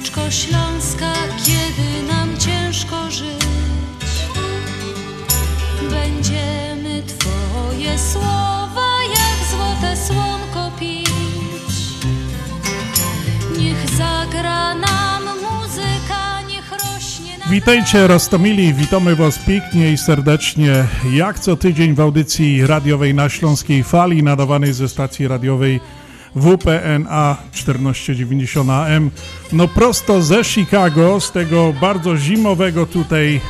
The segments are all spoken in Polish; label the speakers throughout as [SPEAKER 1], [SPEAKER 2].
[SPEAKER 1] piosneczko Śląska, kiedy nam ciężko żyć. Będziemy Twoje słowa jak złote słonko pić. Niech zagra nam muzyka, niech rośnie nam...
[SPEAKER 2] Witajcie Rostomili, witamy Was pięknie i serdecznie, jak co tydzień w audycji radiowej na Śląskiej Fali, nadawanej ze stacji radiowej WPNA 1490 AM. No prosto ze Chicago, z tego bardzo zimowego tutaj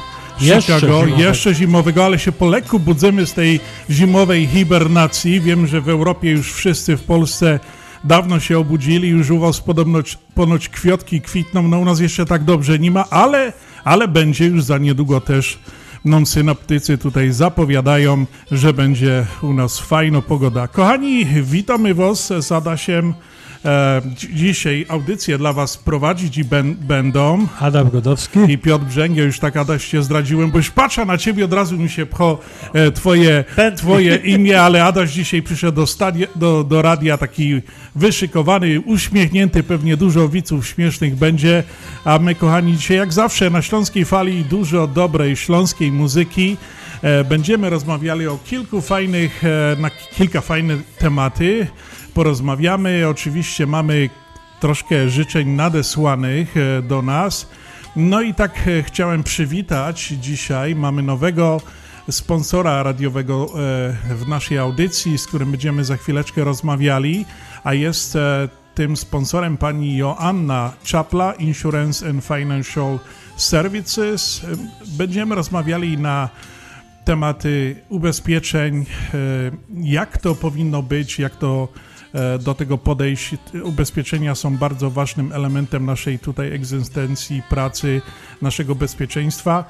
[SPEAKER 3] Jeszcze
[SPEAKER 2] Chicago,
[SPEAKER 3] zimowego.
[SPEAKER 2] jeszcze zimowego, ale się po lekku budzimy z tej zimowej hibernacji. Wiem, że w Europie już wszyscy w Polsce dawno się obudzili, już u was podobno, ponoć kwiatki kwitną, no u nas jeszcze tak dobrze nie ma, ale, ale będzie już za niedługo też non synoptycy tutaj zapowiadają, że będzie u nas fajna pogoda. Kochani, witamy was z Adasiem. E, dzi- dzisiaj audycję dla was prowadzić i ben, będą
[SPEAKER 3] Adam Godowski.
[SPEAKER 2] i Piotr Brzęgie, już tak Adaś się zdradziłem, bo już patrzę na ciebie, od razu mi się pcho e, twoje, twoje imię, ale Adaś dzisiaj przyszedł do, stadia, do, do radia taki wyszykowany, uśmiechnięty, pewnie dużo widzów śmiesznych będzie, a my kochani dzisiaj jak zawsze na Śląskiej Fali dużo dobrej śląskiej muzyki. E, Będziemy rozmawiali o kilku fajnych, na kilka fajnych tematy. Porozmawiamy, oczywiście mamy troszkę życzeń nadesłanych e, do nas. No i tak e, chciałem przywitać dzisiaj. Mamy nowego sponsora radiowego e, w naszej audycji, z którym będziemy za chwileczkę rozmawiali, a jest tym sponsorem pani Joanna Czapla, Insurance and Financial Services. Będziemy rozmawiali na tematy ubezpieczeń, jak to powinno być, jak to do tego podejść. Ubezpieczenia są bardzo ważnym elementem naszej tutaj egzystencji, pracy, naszego bezpieczeństwa.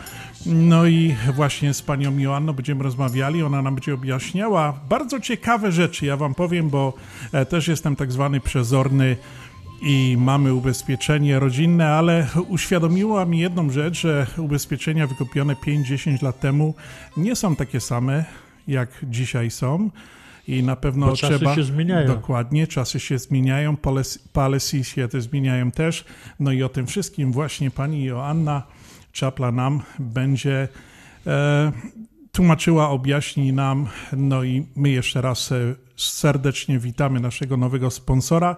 [SPEAKER 2] No i właśnie z panią Joanną będziemy rozmawiali, ona nam będzie objaśniała bardzo ciekawe rzeczy, ja wam powiem, bo e, też jestem tak zwany przezorny i mamy ubezpieczenie rodzinne, ale uświadomiła mi jedną rzecz, że ubezpieczenia wykupione 5-10 lat temu nie są takie same, jak dzisiaj są. I na pewno
[SPEAKER 3] Bo czasy
[SPEAKER 2] trzeba.
[SPEAKER 3] się zmieniają.
[SPEAKER 2] Dokładnie, czasy się zmieniają, policy, się te zmieniają też. No i o tym wszystkim właśnie pani Joanna Czapla nam będzie e, tłumaczyła, objaśni nam. No i my jeszcze raz e, serdecznie witamy naszego nowego sponsora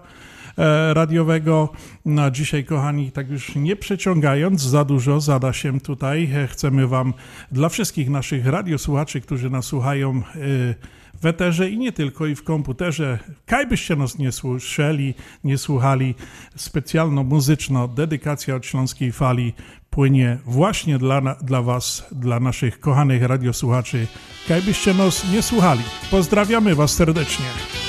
[SPEAKER 2] e, radiowego. No, a dzisiaj, kochani, tak już nie przeciągając za dużo, zada się tutaj. E, Chcemy Wam, dla wszystkich naszych radiosłuchaczy, którzy nas słuchają e, w eterze i nie tylko, i w komputerze, kaj byście nas nie słyszeli, nie słuchali, specjalno muzyczno, dedykacja od Śląskiej Fali płynie właśnie dla, dla Was, dla naszych kochanych radiosłuchaczy. Kaj byście nas nie słuchali. Pozdrawiamy Was serdecznie.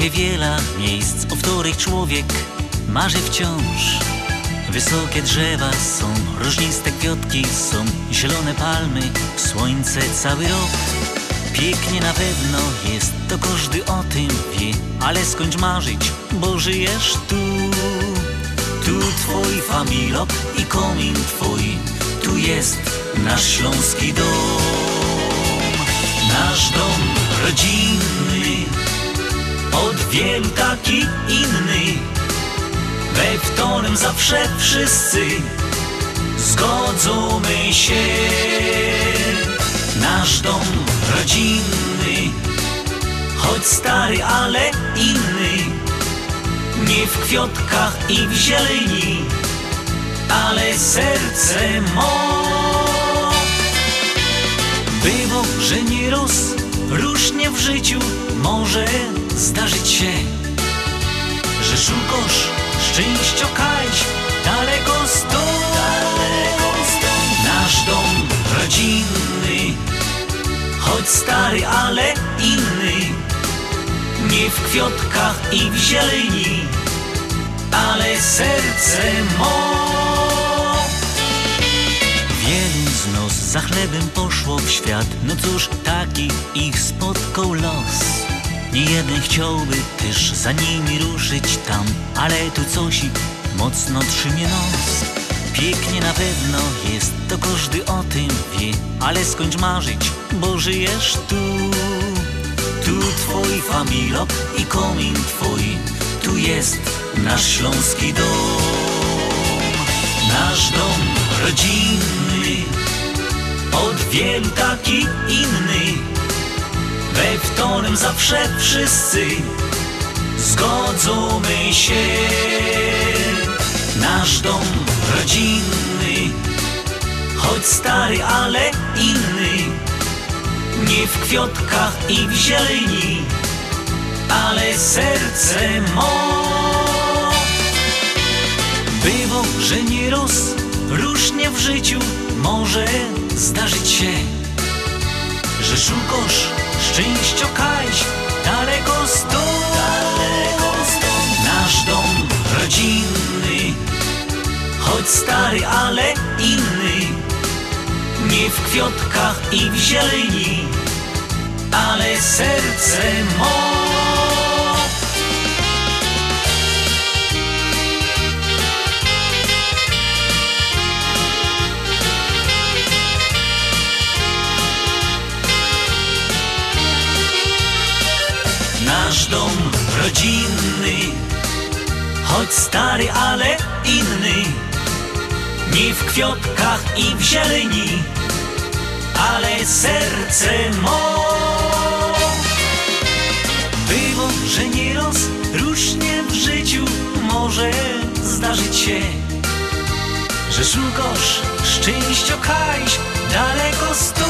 [SPEAKER 4] Świecie wiele miejsc, o których człowiek marzy wciąż. Wysokie drzewa są, różniste kwiatki są, zielone palmy, słońce cały rok. Pięknie na pewno jest, to każdy o tym wie, ale skończ marzyć, bo żyjesz tu. Tu twój familok i komin twój, tu jest nasz śląski dom. Nasz dom rodzinny, od wielu taki inny. We wtonem zawsze wszyscy zgodzimy się. Nasz dom rodzinny, choć stary, ale inny. Nie w kwiatkach i w zieleni, ale serce mo. Było, że nieraz różnie w życiu może zdarzyć się, że szukasz szczęściokać daleko stąd. Daleko stąd. Nasz dom rodzinny, choć stary, ale inny. Nie w kwiatkach i w zieleni, ale serce moje. Wielu z nos za chlebem poszło w świat, no cóż, taki ich spotkał los. Nie jeden chciałby też za nimi ruszyć tam, ale tu coś mocno trzymie nos. Pięknie na pewno jest, to każdy o tym wie, ale skończ marzyć, bo żyjesz tu. Tu twój familok i komin twój, tu jest nasz śląski dom. Nasz dom rodzinny, od wielu taki inny. We zawsze wszyscy zgodzimy się. Nasz dom rodzinny, choć stary, ale inny. Nie w kwiatkach i w zieleni, ale serce mo. Było, że nieraz różnie w życiu może zdarzyć się, że szukasz szczęścia kaś daleko stąd, daleko stąd. Nasz dom rodzinny, choć stary, ale inny. Nie w kwiatkach i w zieleni, ale serce mo. Nasz dom rodzinny, choć stary, ale inny. Nie w kwiatkach i w zieleni, ale serce mo. Było, że nieraz różnie w życiu może zdarzyć się, że szukasz szczęścia kajś daleko stąd,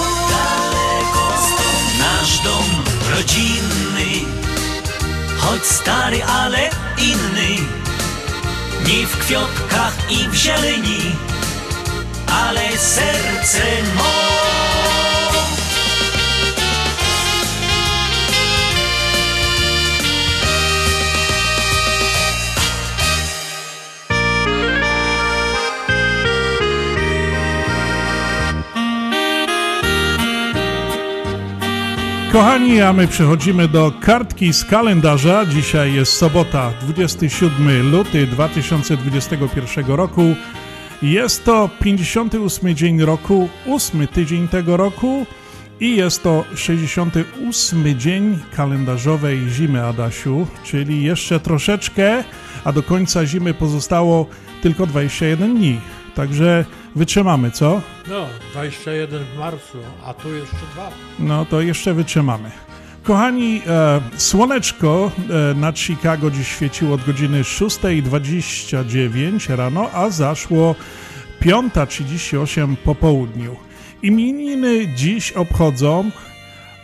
[SPEAKER 4] kwiatkach i w zieleni, ale serce mo.
[SPEAKER 2] Kochani, a my przechodzimy do kartki z kalendarza. Dzisiaj jest sobota, 27 luty 2021 roku. Jest to 58 dzień roku, 8 tydzień tego roku i jest to 68 dzień kalendarzowej zimy, Adasiu, czyli jeszcze troszeczkę, a do końca zimy pozostało tylko 21 dni. Także wytrzymamy, co?
[SPEAKER 3] No, 21 w marcu, a tu jeszcze dwa.
[SPEAKER 2] No to jeszcze wytrzymamy. Kochani, e, słoneczko e, nad Chicago dziś świeciło od godziny 6.29 rano, a zaszło 5.38 po południu. Imieniny dziś obchodzą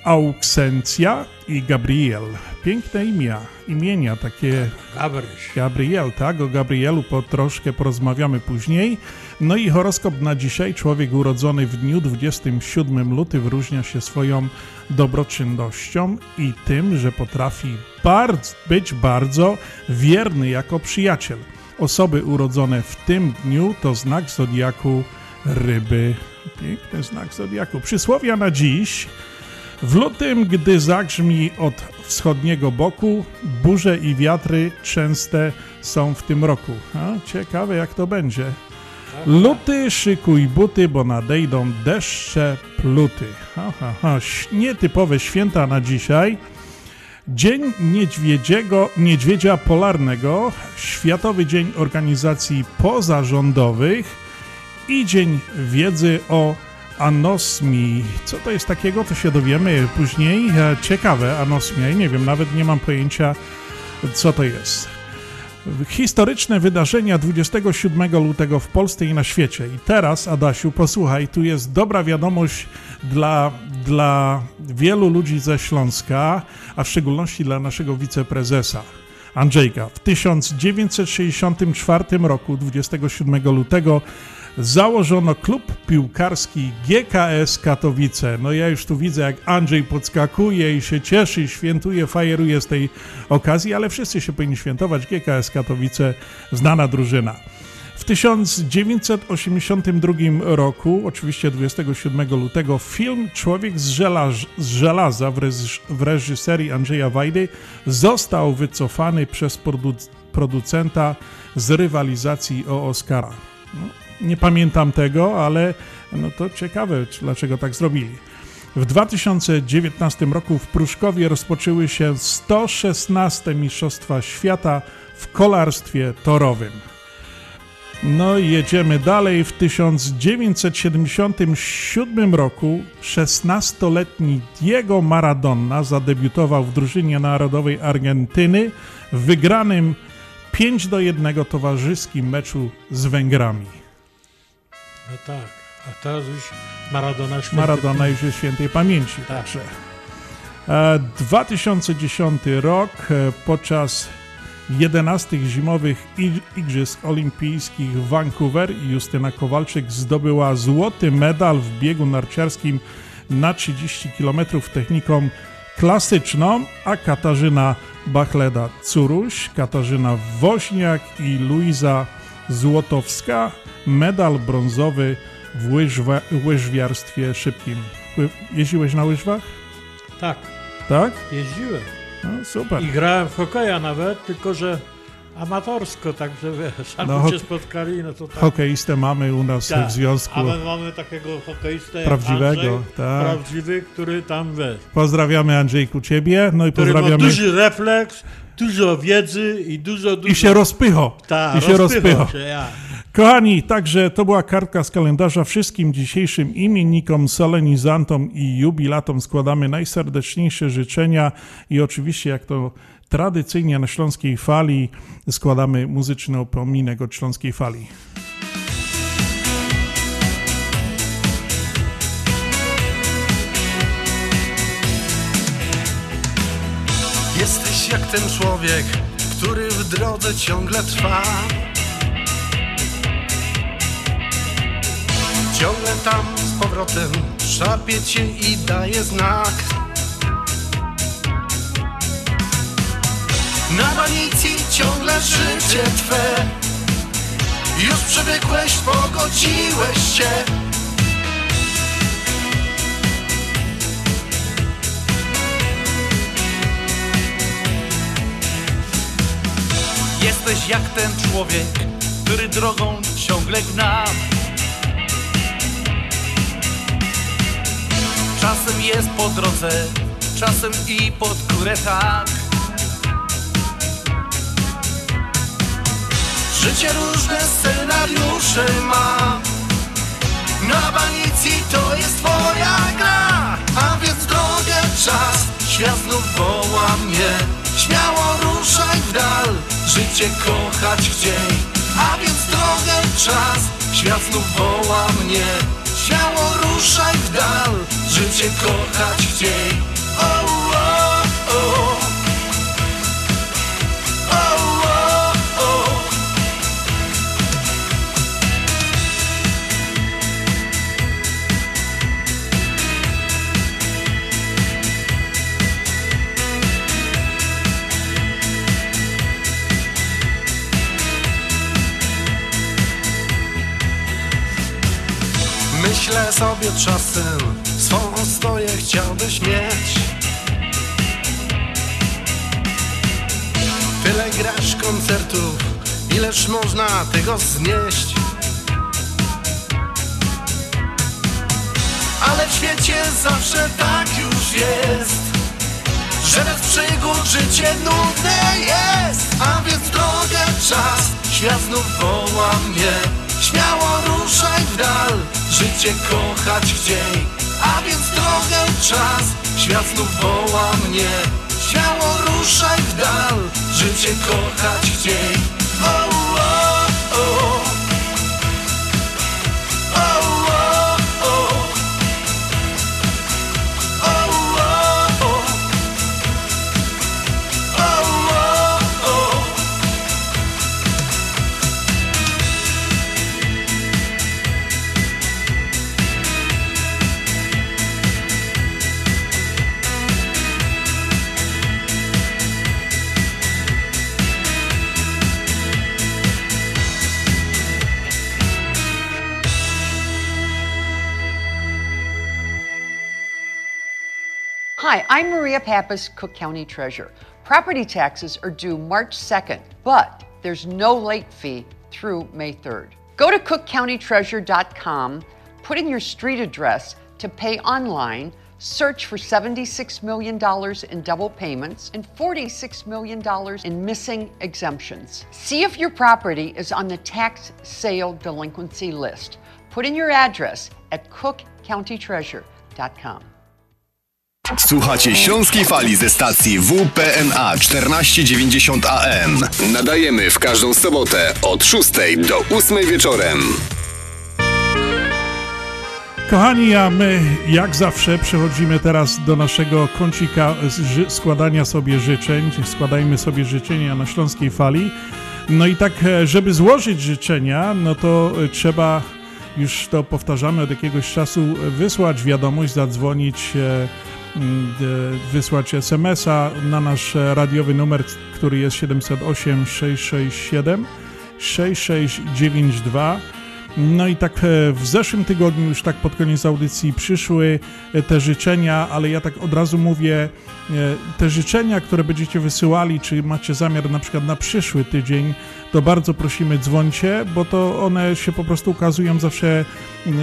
[SPEAKER 2] Auksencja i Gabriel. Piękne imię, imienia takie
[SPEAKER 3] Gabryś.
[SPEAKER 2] Gabriel, tak? O Gabrielu po troszkę porozmawiamy później. No i horoskop na dzisiaj. Człowiek urodzony w dniu 27 luty wyróżnia się swoją dobroczynnością i tym, że potrafi bardzo, być bardzo wierny jako przyjaciel. Osoby urodzone w tym dniu to znak zodiaku ryby. Piękny znak zodiaku. Przysłowia na dziś. W lutym, gdy zagrzmi od wschodniego boku, burze i wiatry częste są w tym roku. A, ciekawe jak to będzie. Luty, szykuj buty, bo nadejdą deszcze pluty. Ha, ha, ha. Nietypowe święta na dzisiaj. Dzień Niedźwiedziego, Niedźwiedzia Polarnego, Światowy Dzień Organizacji Pozarządowych i Dzień Wiedzy o anosmii. Co to jest takiego, to się dowiemy później. E, Ciekawe, anosmia. Nie wiem, nawet nie mam pojęcia, co to jest. Historyczne wydarzenia 27 lutego w Polsce i na świecie. I teraz, Adasiu, posłuchaj, tu jest dobra wiadomość dla, dla wielu ludzi ze Śląska, a w szczególności dla naszego wiceprezesa. Andrzejka. W 1964 roku, 27 lutego, założono klub piłkarski GKS Katowice. No ja już tu widzę, jak Andrzej podskakuje i się cieszy, świętuje, fajeruje z tej okazji, ale wszyscy się powinni świętować. GKS Katowice, znana drużyna. W 1982 roku, oczywiście 27 lutego, film Człowiek z, żelaż, z żelaza w, reż, w reżyserii Andrzeja Wajdy został wycofany przez produ, producenta z rywalizacji o Oscara. No, nie pamiętam tego, ale no to ciekawe, dlaczego tak zrobili. W 2019 roku w Pruszkowie rozpoczęły się 116 Mistrzostwa Świata w kolarstwie torowym. No i jedziemy dalej. W 1977 roku 16-letni Diego Maradona zadebiutował w drużynie narodowej Argentyny w wygranym 5 do 1 towarzyskim meczu z Węgrami.
[SPEAKER 3] No tak, a teraz już Maradona święty
[SPEAKER 2] Maradona już jest świętej pamięci.
[SPEAKER 3] Tak.
[SPEAKER 2] Także. E, 2010 rok e, podczas 11 zimowych Igrzysk Olimpijskich w Vancouver Justyna Kowalczyk zdobyła złoty medal w biegu narciarskim na 30 km techniką klasyczną, a Katarzyna Bachleda-Curuś, Katarzyna Woźniak i Luiza Złotowska medal brązowy w łyżwa- łyżwiarstwie szybkim. Jeździłeś na łyżwach?
[SPEAKER 3] Tak,
[SPEAKER 2] Tak?
[SPEAKER 3] jeździłem.
[SPEAKER 2] No, super.
[SPEAKER 3] I grałem w hokeja nawet, tylko że amatorsko, także wiesz, albo
[SPEAKER 2] No,
[SPEAKER 3] cię spotkali, no to tak.
[SPEAKER 2] Hokeistę mamy u nas
[SPEAKER 3] tak.
[SPEAKER 2] w związku.
[SPEAKER 3] A my mamy takiego hokeistę
[SPEAKER 2] Prawdziwego,
[SPEAKER 3] Andrzej,
[SPEAKER 2] tak.
[SPEAKER 3] prawdziwy, który tam wiesz,
[SPEAKER 2] Pozdrawiamy Andrzejku Ciebie, no i
[SPEAKER 3] który ma
[SPEAKER 2] pozdrawiamy.
[SPEAKER 3] duży refleks, dużo wiedzy i dużo, dużo...
[SPEAKER 2] I się rozpycho.
[SPEAKER 3] Ta,
[SPEAKER 2] I się rozpycho.
[SPEAKER 3] się, ja.
[SPEAKER 2] Kochani, także to była kartka z kalendarza. Wszystkim dzisiejszym imiennikom, solenizantom i jubilatom składamy najserdeczniejsze życzenia i oczywiście, jak to tradycyjnie na Śląskiej Fali, składamy muzyczny opominek od Śląskiej Fali.
[SPEAKER 5] Jak ten człowiek, który w drodze ciągle trwa. Ciągle tam z powrotem szarpie cię i daje znak. Na banicji ciągle życie twe. Już przywykłeś, pogodziłeś się.
[SPEAKER 6] Jesteś jak ten człowiek, który drogą ciągle gna. Czasem jest po drodze, czasem i pod górę tak.
[SPEAKER 5] Życie różne scenariusze ma Na banicji to jest twoja gra A więc drogę czas Świat znów woła mnie Śmiało ruszaj dal. Życie kochać chciej A więc drogę czas. Świat znów woła mnie. Śmiało ruszaj w dal. Życie kochać chciej. O, o, Myślę sobie czasem, swą ostoję chciałbyś mieć. Tyle grasz koncertów, ileż można tego znieść. Ale w świecie zawsze tak już jest, że bez przygód życie nudne jest. A więc drogę czas, świat znów woła mnie. Śmiało ruszaj w dal, życie kochać chciej. A więc drogę czas, świat znów woła mnie. Śmiało ruszaj w dal, życie kochać chciej. O, o, o.
[SPEAKER 7] I'm Maria Pappas, Cook County Treasurer. Property taxes are due March 2nd, but there's no late fee through May 3rd. Go to cookcountytreasurer.com, put in your street address to pay online, search for $76 million in double payments and $46 million in missing exemptions. See if your property is on the tax sale delinquency list. Put in your address at cookcountytreasurer.com.
[SPEAKER 8] Słuchacie Śląskiej Fali ze stacji WPNA 1490 AM. Nadajemy w każdą sobotę od 6 do 8 wieczorem.
[SPEAKER 2] Kochani, a my jak zawsze przechodzimy teraz do naszego kącika składania sobie życzeń. Składajmy sobie życzenia na Śląskiej Fali. No i tak, e, żeby złożyć życzenia, no to e, trzeba, już to powtarzamy od jakiegoś czasu, wysłać wiadomość, zadzwonić, e, wysłać SMS-a na nasz e, radiowy numer, który jest 708 667 6692. No i tak e, w zeszłym tygodniu, już tak pod koniec audycji, przyszły e, te życzenia, ale ja tak od razu mówię, e, te życzenia, które będziecie wysyłali, czy macie zamiar na przykład na przyszły tydzień, to bardzo prosimy dzwońcie, bo to one się po prostu ukazują zawsze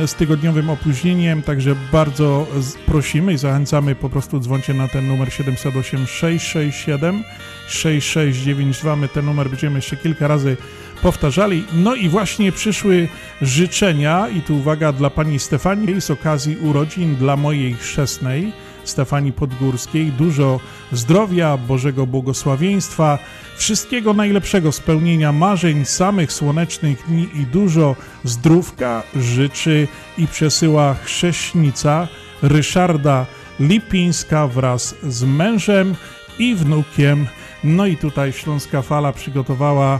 [SPEAKER 2] z tygodniowym opóźnieniem, także bardzo prosimy i zachęcamy, po prostu dzwońcie na ten numer 708 667 6692. My ten numer będziemy jeszcze kilka razy powtarzali. No i właśnie przyszły życzenia, i tu uwaga dla pani Stefanii z okazji urodzin dla mojej chrzestnej, Stefanii Podgórskiej. Dużo zdrowia, Bożego błogosławieństwa, wszystkiego najlepszego, spełnienia marzeń, samych słonecznych dni i dużo zdrówka życzy i przesyła chrześnica Ryszarda Lipińska wraz z mężem i wnukiem. No i tutaj Śląska Fala przygotowała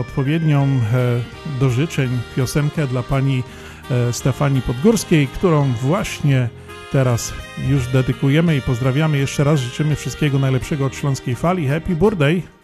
[SPEAKER 2] odpowiednią e, do życzeń piosenkę dla pani e, Stefanii Podgórskiej, którą właśnie teraz już dedykujemy i pozdrawiamy. Jeszcze raz życzymy wszystkiego najlepszego od Śląskiej Fali. Happy birthday!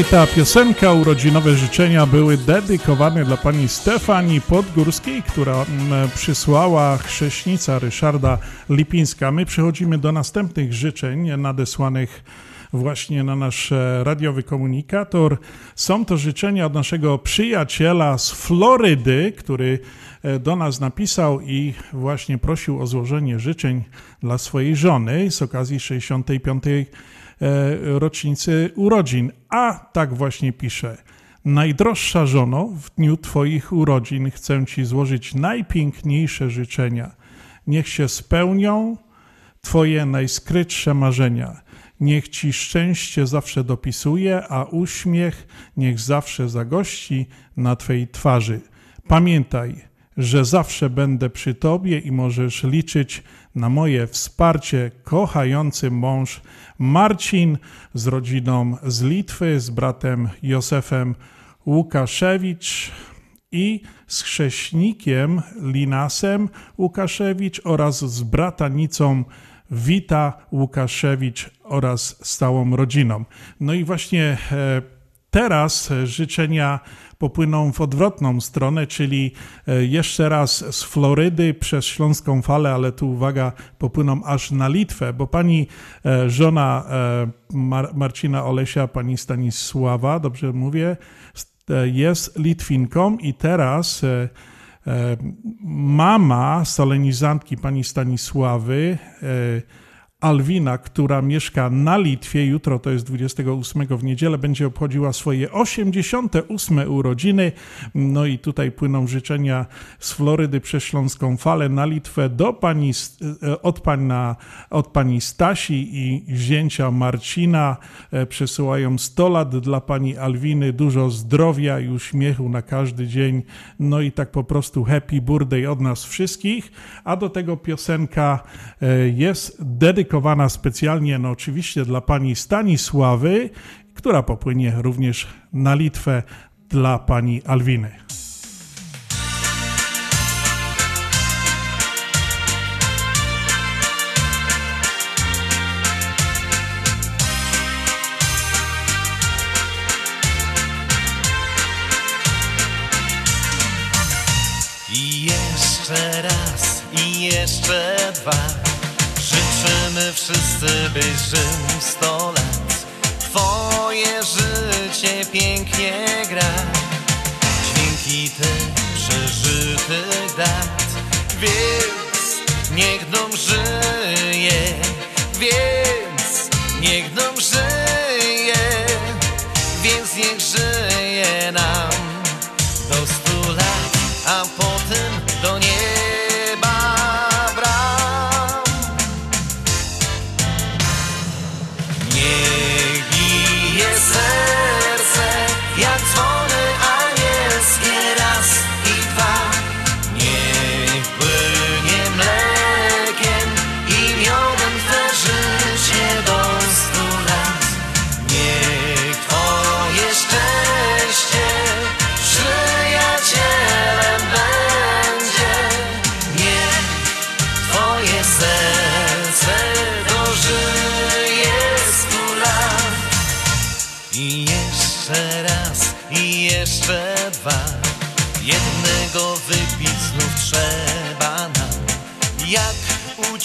[SPEAKER 2] I ta piosenka, urodzinowe życzenia były dedykowane dla pani Stefanii Podgórskiej, która mm, przysłała chrześnica Ryszarda Lipińska. My przechodzimy do następnych życzeń nadesłanych właśnie na nasz e, radiowy komunikator. Są to życzenia od naszego przyjaciela z Florydy, który e, do nas napisał i właśnie prosił o złożenie życzeń dla swojej żony z okazji 65 E, rocznicy urodzin. A tak właśnie pisze. Najdroższa żono, w dniu Twoich urodzin chcę Ci złożyć najpiękniejsze życzenia. Niech się spełnią Twoje najskrytsze marzenia. Niech Ci szczęście zawsze dopisuje, a uśmiech niech zawsze zagości na Twej twarzy. Pamiętaj, że zawsze będę przy Tobie i możesz liczyć na moje wsparcie. Kochający mąż Marcin z rodziną z Litwy, z bratem Józefem Łukaszewicz i z chrześnikiem Linasem Łukaszewicz oraz z bratanicą Wita Łukaszewicz oraz z całą rodziną. No i właśnie e, teraz życzenia popłyną w odwrotną stronę, czyli e, jeszcze raz z Florydy przez Śląską Falę, ale tu uwaga, popłyną aż na Litwę, bo pani e, żona e, Mar Marcina Olesia, pani Stanisława, dobrze mówię, jest Litwinką i teraz mama solenizantki pani Stanisławy Alwina, która mieszka na Litwie, jutro to jest 28 w niedzielę, będzie obchodziła swoje 88 urodziny. No i tutaj płyną życzenia z Florydy przez Śląską Falę na Litwę do pani, e, od, pana, od pani Stasi i zięcia Marcina. E, przesyłają 100 lat dla pani Alwiny, dużo zdrowia i uśmiechu na każdy dzień. No i tak po prostu happy birthday od nas wszystkich. A do tego piosenka e, jest dedykowana dedykowana specjalnie, no oczywiście dla pani Stanisławy, która popłynie również na Litwę dla pani Alwiny.
[SPEAKER 5] I jeszcze raz, i jeszcze dwa wszyscy, byś żył sto lat. Twoje życie pięknie gra. Dźwięki tych przeżytych dat. Więc niech dom żyje. Więc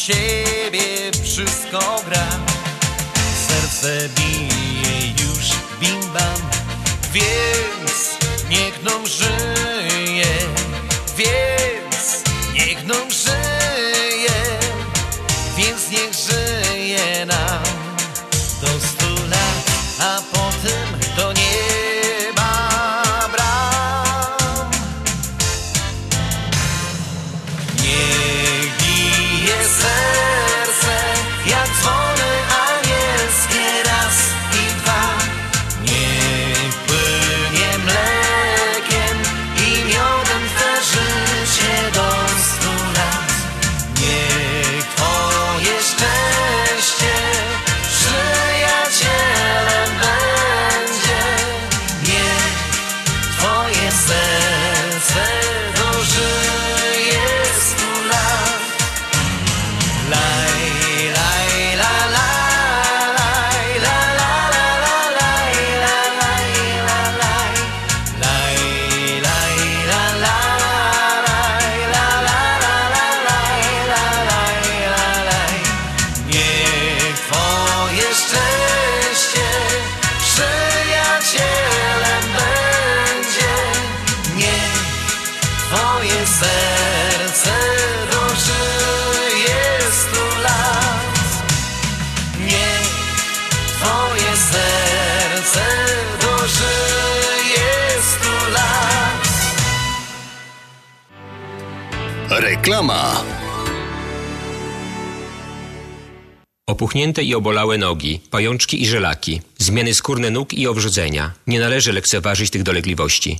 [SPEAKER 5] ciebie wszystko gra. Serce bije już bim bam Więc niech nam żyje. Więc
[SPEAKER 9] Reklama.
[SPEAKER 10] Opuchnięte i obolałe nogi, pajączki i żelaki, zmiany skórne nóg i owrzodzenia. Nie należy lekceważyć tych dolegliwości.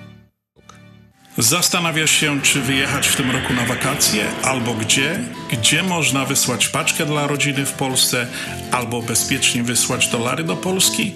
[SPEAKER 2] Zastanawiasz się, czy wyjechać w tym roku na wakacje, albo gdzie? Gdzie można wysłać paczkę dla rodziny w Polsce, albo bezpiecznie wysłać dolary do Polski?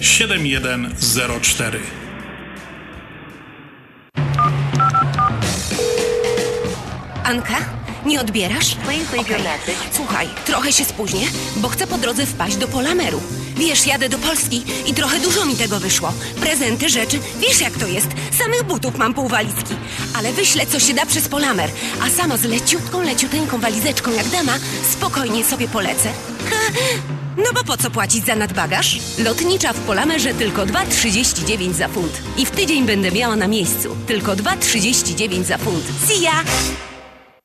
[SPEAKER 2] 7104.
[SPEAKER 11] Anka, nie odbierasz? Okej. Słuchaj, trochę się spóźnię, bo chcę po drodze wpaść do Polameru. Wiesz, jadę do Polski i trochę dużo mi tego wyszło. Prezenty, rzeczy, wiesz jak to jest. Samych butów mam pół walizki. Ale wyślę, co się da przez Polamer. A sama z leciutką, leciuteńką walizeczką jak dama, spokojnie sobie polecę. Ha, no bo po co płacić za nadbagaż? Lotnicza w Polamerze tylko 2,39 za funt. I w tydzień będę miała na miejscu. Tylko 2,39 za funt. See ya!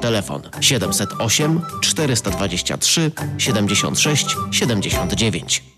[SPEAKER 12] Telefon 708 423 76 79.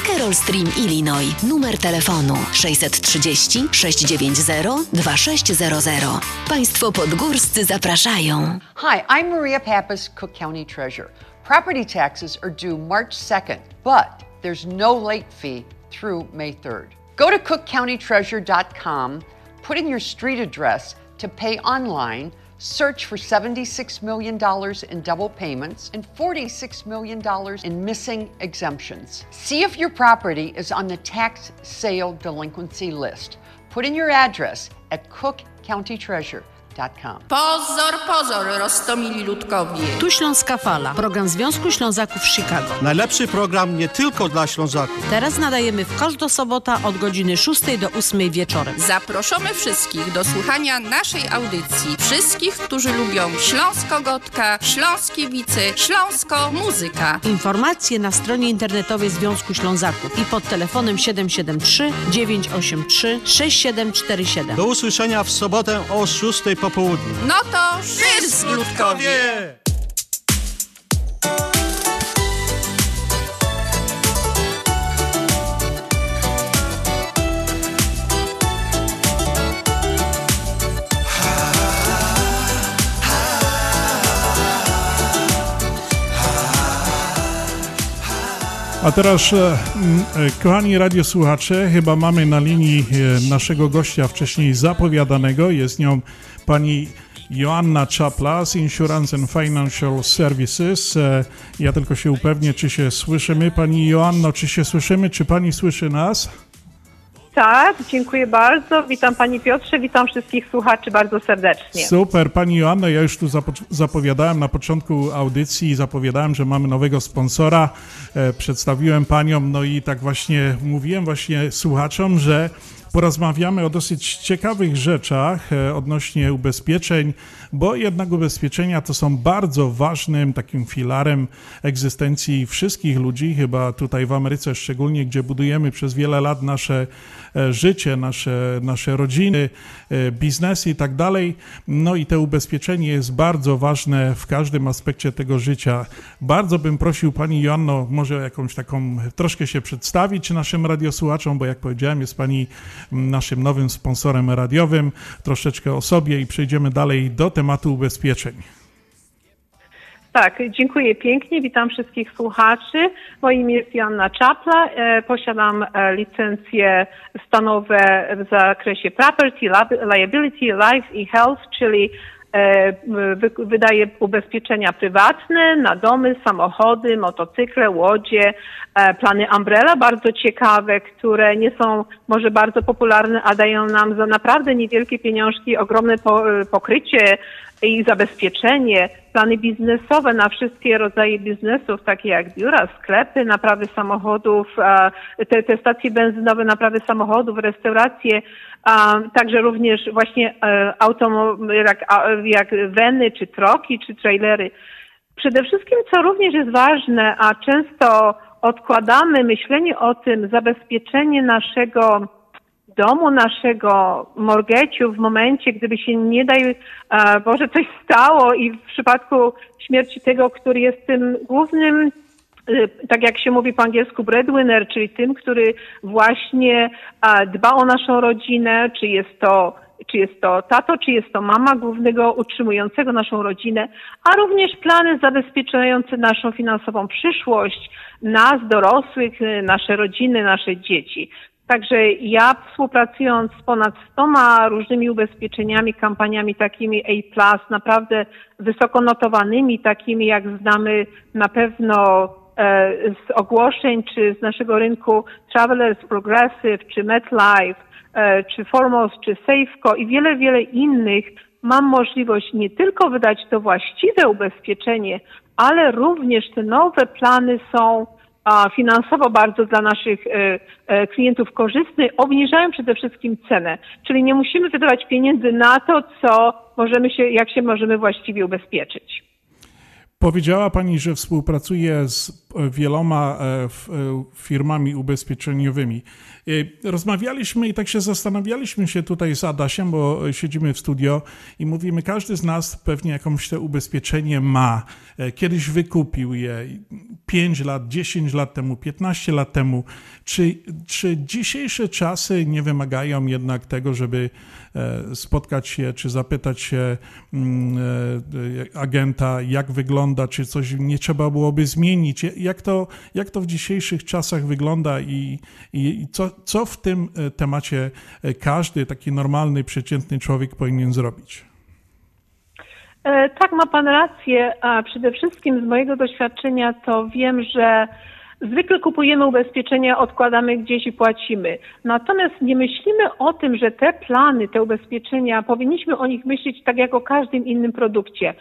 [SPEAKER 11] Carroll Stream, Illinois. Numer telefonu 630 690 2600. Państwo podgórscy zapraszają.
[SPEAKER 7] Hi, I'm Maria Pappas, Cook County Treasurer. Property taxes are due March 2nd, but there's no late fee through May 3rd. Go to cookcountytreasurer.com, put in your street address to pay online, search for $76 million in double payments and $46 million in missing exemptions. See if your property is on the tax sale delinquency list. Put in your address at cookcountytreasurer.com.
[SPEAKER 13] Pozor, pozor, roztomili ludkowie.
[SPEAKER 14] Tu Śląska Fala, program Związku Ślązaków Chicago.
[SPEAKER 15] Najlepszy program nie tylko dla Ślązaków.
[SPEAKER 14] Teraz nadajemy w każdą sobotę od godziny 6 do 8 wieczorem.
[SPEAKER 13] Zaproszamy wszystkich do słuchania naszej audycji. Wszystkich, którzy lubią Śląsko-Gotka, Śląskiewicy, Śląsko-Muzyka.
[SPEAKER 14] Informacje na stronie internetowej Związku Ślązaków i pod telefonem 773 983 6747.
[SPEAKER 15] Do usłyszenia w sobotę o 6 po południu.
[SPEAKER 13] No to szyz, ludkowie!
[SPEAKER 2] A teraz, e, e, kochani radiosłuchacze, chyba mamy na linii e, naszego gościa wcześniej zapowiadanego. Jest nią pani Joanna Czapla z Insurance and Financial Services. E, Ja tylko się upewnię, czy się słyszymy. Pani Joanno, czy się słyszymy? Czy pani słyszy nas?
[SPEAKER 16] Tak, dziękuję bardzo. Witam Pani Piotrze, witam wszystkich słuchaczy bardzo serdecznie.
[SPEAKER 2] Super, Pani Joanno, ja już tu zapo- zapowiadałem na początku audycji, zapowiadałem, że mamy nowego sponsora, e, przedstawiłem Panią, no i tak właśnie mówiłem właśnie słuchaczom, że porozmawiamy o dosyć ciekawych rzeczach e, odnośnie ubezpieczeń, bo jednak ubezpieczenia to są bardzo ważnym takim filarem egzystencji wszystkich ludzi, chyba tutaj w Ameryce szczególnie, gdzie budujemy przez wiele lat nasze e, życie, nasze, nasze rodziny, e, biznesy i tak dalej. No i to ubezpieczenie jest bardzo ważne w każdym aspekcie tego życia. Bardzo bym prosił Pani Joanno, może jakąś taką, troszkę się przedstawić naszym radiosłuchaczom, bo jak powiedziałem, jest Pani naszym nowym sponsorem radiowym. Troszeczkę o sobie i przejdziemy dalej do tematu ubezpieczeń.
[SPEAKER 16] Tak, dziękuję pięknie. Witam wszystkich słuchaczy. Moje imię jest Joanna Czapla. E, posiadam e, licencje stanowe w zakresie property, liability, life i health, czyli e, wy, wydaję ubezpieczenia prywatne na domy, samochody, motocykle, łodzie, e, plany umbrella bardzo ciekawe, które nie są może bardzo popularne, a dają nam za naprawdę niewielkie pieniążki ogromne po, pokrycie i zabezpieczenie, plany biznesowe na wszystkie rodzaje biznesów, takie jak biura, sklepy, naprawy samochodów, e, te, te stacje benzynowe, naprawy samochodów, restauracje, także również właśnie e, jak, jak weny, czy troki, czy trailery. Przede wszystkim, co również jest ważne, a często odkładamy myślenie o tym, zabezpieczenie naszego domu naszego morgeciu w momencie, gdyby się nie daj e, Boże coś stało i w przypadku śmierci tego, który jest tym głównym tak jak się mówi po angielsku, breadwinner, czyli tym, który właśnie dba o naszą rodzinę, czy jest to czy jest to tato, czy jest to mama głównego utrzymującego naszą rodzinę, a również plany zabezpieczające naszą finansową przyszłość, nas dorosłych, nasze rodziny, nasze dzieci. Także ja współpracując z ponad 100 różnymi ubezpieczeniami, kampaniami takimi A+, naprawdę wysoko notowanymi, takimi jak znamy na pewno z ogłoszeń czy z naszego rynku Travelers Progressive czy MetLife, e, czy Foremost, czy Safeco i wiele, wiele innych, mam możliwość nie tylko wydać to właściwe ubezpieczenie, ale również te nowe plany są finansowo bardzo dla naszych e, e, klientów korzystny, obniżają przede wszystkim cenę. Czyli nie musimy wydawać pieniędzy na to, co możemy się, jak się możemy właściwie ubezpieczyć.
[SPEAKER 2] Powiedziała Pani, że współpracuje z wieloma e, firmami ubezpieczeniowymi. Rozmawialiśmy i tak się zastanawialiśmy się tutaj z Adasiem, bo siedzimy w studio i mówimy, każdy z nas pewnie jakąś to ubezpieczenie ma. Kiedyś wykupił je 5 lat, 10 lat temu, 15 lat temu. Czy, czy dzisiejsze czasy nie wymagają jednak tego, żeby spotkać się, czy zapytać się mm, agenta, jak wygląda, czy coś nie trzeba byłoby zmienić? Jak to, jak to w dzisiejszych czasach wygląda i, i co, co w tym temacie każdy taki normalny, przeciętny człowiek powinien zrobić?
[SPEAKER 16] Tak, ma Pan rację. A przede wszystkim z mojego doświadczenia to wiem, że zwykle kupujemy ubezpieczenia, odkładamy gdzieś i płacimy. Natomiast nie myślimy o tym, że te plany, te ubezpieczenia, powinniśmy o nich myśleć tak jak o każdym innym produkcie.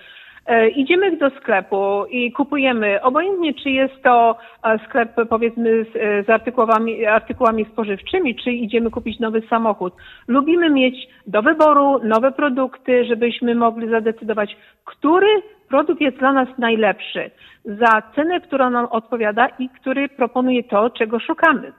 [SPEAKER 16] Idziemy do sklepu i kupujemy, obojętnie czy jest to sklep powiedzmy z, z artykułami, artykułami spożywczymi, czy idziemy kupić nowy samochód. Lubimy mieć do wyboru nowe produkty, żebyśmy mogli zadecydować, który produkt jest dla nas najlepszy za cenę, która nam odpowiada i który proponuje to, czego szukamy.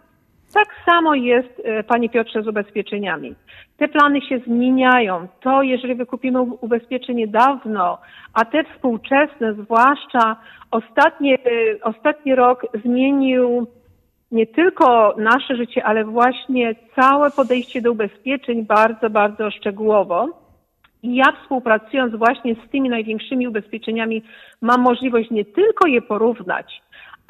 [SPEAKER 16] Tak samo jest, Panie Piotrze, z ubezpieczeniami. Te plany się zmieniają. To, jeżeli wykupimy ubezpieczenie dawno, a te współczesne, zwłaszcza ostatnie, ostatni rok zmienił nie tylko nasze życie, ale właśnie całe podejście do ubezpieczeń bardzo, bardzo szczegółowo. I ja współpracując właśnie z tymi największymi ubezpieczeniami mam możliwość nie tylko je porównać,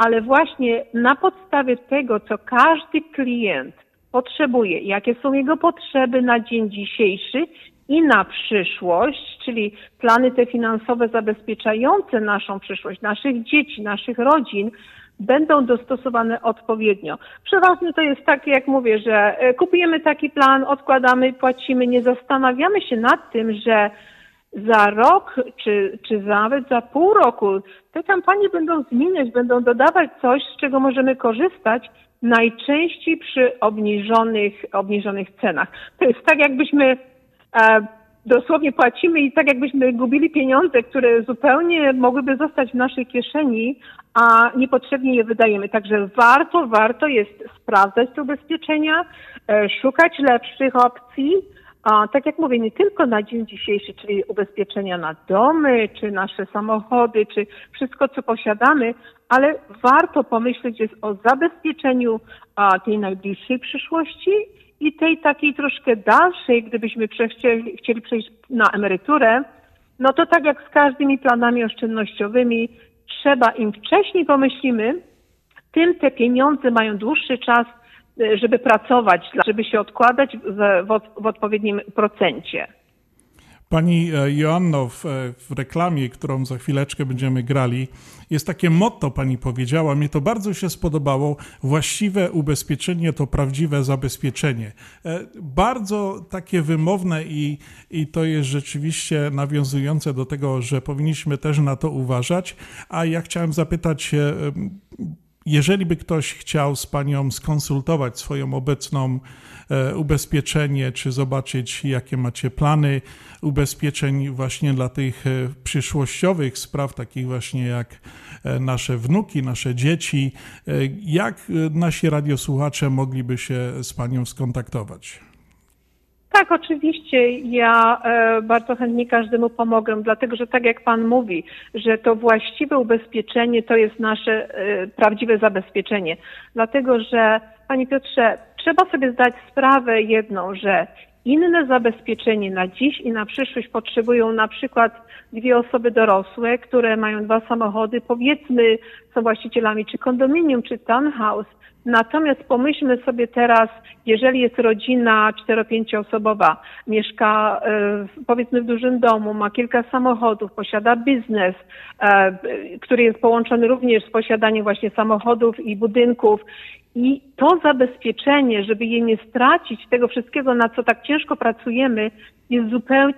[SPEAKER 16] ale właśnie na podstawie tego, co każdy klient potrzebuje, jakie są jego potrzeby na dzień dzisiejszy i na przyszłość, czyli plany te finansowe zabezpieczające naszą przyszłość, naszych dzieci, naszych rodzin, będą dostosowane odpowiednio. Przeważnie to jest tak, jak mówię, że e, kupujemy taki plan, odkładamy, płacimy, nie zastanawiamy się nad tym, że za rok, czy, czy nawet za pół roku te kampanie będą zmieniać, będą dodawać coś, z czego możemy korzystać, najczęściej przy obniżonych, obniżonych cenach. To jest tak, jakbyśmy e, dosłownie płacimy i tak jakbyśmy gubili pieniądze, które zupełnie mogłyby zostać w naszej kieszeni, a niepotrzebnie je wydajemy. Także warto, warto jest sprawdzać te ubezpieczenia, e, szukać lepszych opcji, a tak jak mówię, nie tylko na dzień dzisiejszy, czyli ubezpieczenia na domy, czy nasze samochody, czy wszystko, co posiadamy, ale warto pomyśleć jest o zabezpieczeniu a, tej najbliższej przyszłości i tej takiej troszkę dalszej, gdybyśmy chcieli, chcieli przejść na emeryturę, no to tak jak z każdymi planami oszczędnościowymi, trzeba im wcześniej pomyślimy, tym te pieniądze mają dłuższy czas żeby pracować, żeby się odkładać w, w, odpowiednim procencie.
[SPEAKER 2] Pani e, Joanno, w, e, w, reklamie, którą za chwileczkę będziemy grali, jest takie motto, pani powiedziała, mnie to bardzo się spodobało. Właściwe ubezpieczenie to prawdziwe zabezpieczenie. E, bardzo takie wymowne i, i to jest rzeczywiście nawiązujące do tego, że powinniśmy też na to uważać. A ja chciałem zapytać, jeżeli by ktoś chciał z Panią skonsultować swoją obecną e, ubezpieczenie, czy zobaczyć, jakie macie plany ubezpieczeń właśnie dla tych e, przyszłościowych spraw, takich właśnie jak e, nasze wnuki, nasze dzieci, jak nasi radiosłuchacze mogliby się z Panią skontaktować?
[SPEAKER 16] Tak, oczywiście. Ja e, bardzo chętnie każdemu pomogę, dlatego że tak jak Pan mówi, że to właściwe ubezpieczenie to jest nasze e, prawdziwe zabezpieczenie. Dlatego, że Panie Piotrze, trzeba sobie zdać sprawę jedną, że inne zabezpieczenie na dziś i na przyszłość potrzebują na przykład dwie osoby dorosłe, które mają dwa samochody, powiedzmy są właścicielami czy kondominium, czy townhouse, Natomiast pomyślmy sobie teraz, jeżeli jest rodzina cztero-pięcioosobowa, mieszka e, powiedzmy w dużym domu, ma kilka samochodów, posiada biznes, e, który jest połączony również z posiadaniem właśnie samochodów i budynków. I to zabezpieczenie, żeby je nie stracić, tego wszystkiego, na co tak ciężko pracujemy, jest zupełnie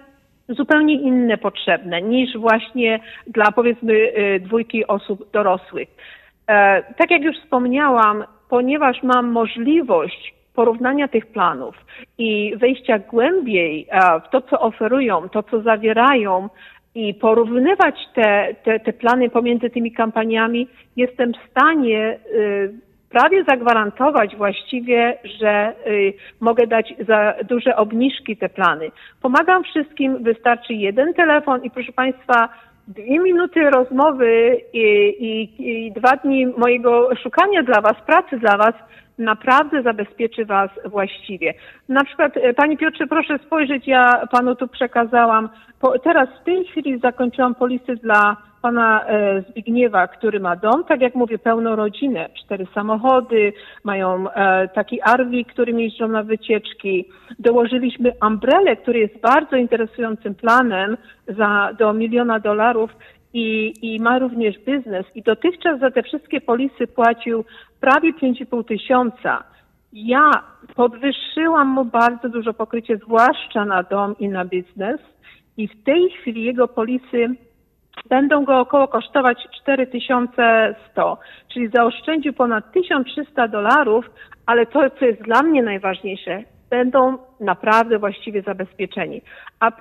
[SPEAKER 16] zupełnie inne potrzebne niż właśnie dla powiedzmy e, dwójki osób dorosłych. Tak jak już wspomniałam, ponieważ mam możliwość porównania tych planów i wejścia głębiej w to, co oferują, to, co zawierają i porównywać te, te, te plany pomiędzy tymi kampaniami, jestem w stanie y, prawie zagwarantować właściwie, że y, mogę dać za duże obniżki te plany. Pomagam wszystkim, wystarczy jeden telefon i proszę Państwa, dwie minuty rozmowy i, i, i, dwa dni mojego szukania dla Was, pracy dla Was, naprawdę zabezpieczy Was właściwie. Na przykład, e, Panie Piotrze, proszę spojrzeć, ja Panu tu przekazałam, po, teraz w tej chwili zakończyłam polisy dla pana e, Zbigniewa, który ma dom, tak jak mówię, pełną rodzinę, cztery samochody, mają e, taki Arwi, którym jeżdżą na wycieczki. Dołożyliśmy Umbrelę, który jest bardzo interesującym planem za, do miliona dolarów i, i ma również biznes. I dotychczas za te wszystkie polisy płacił prawie 5,5 tysiąca. Ja podwyższyłam mu bardzo dużo pokrycie, zwłaszcza na dom i na biznes. I w tej chwili jego polisy będą go około kosztować 4100, czyli zaoszczędził ponad 1300 dolarów, ale to, co jest dla mnie najważniejsze, będą naprawdę właściwie zabezpieczeni. A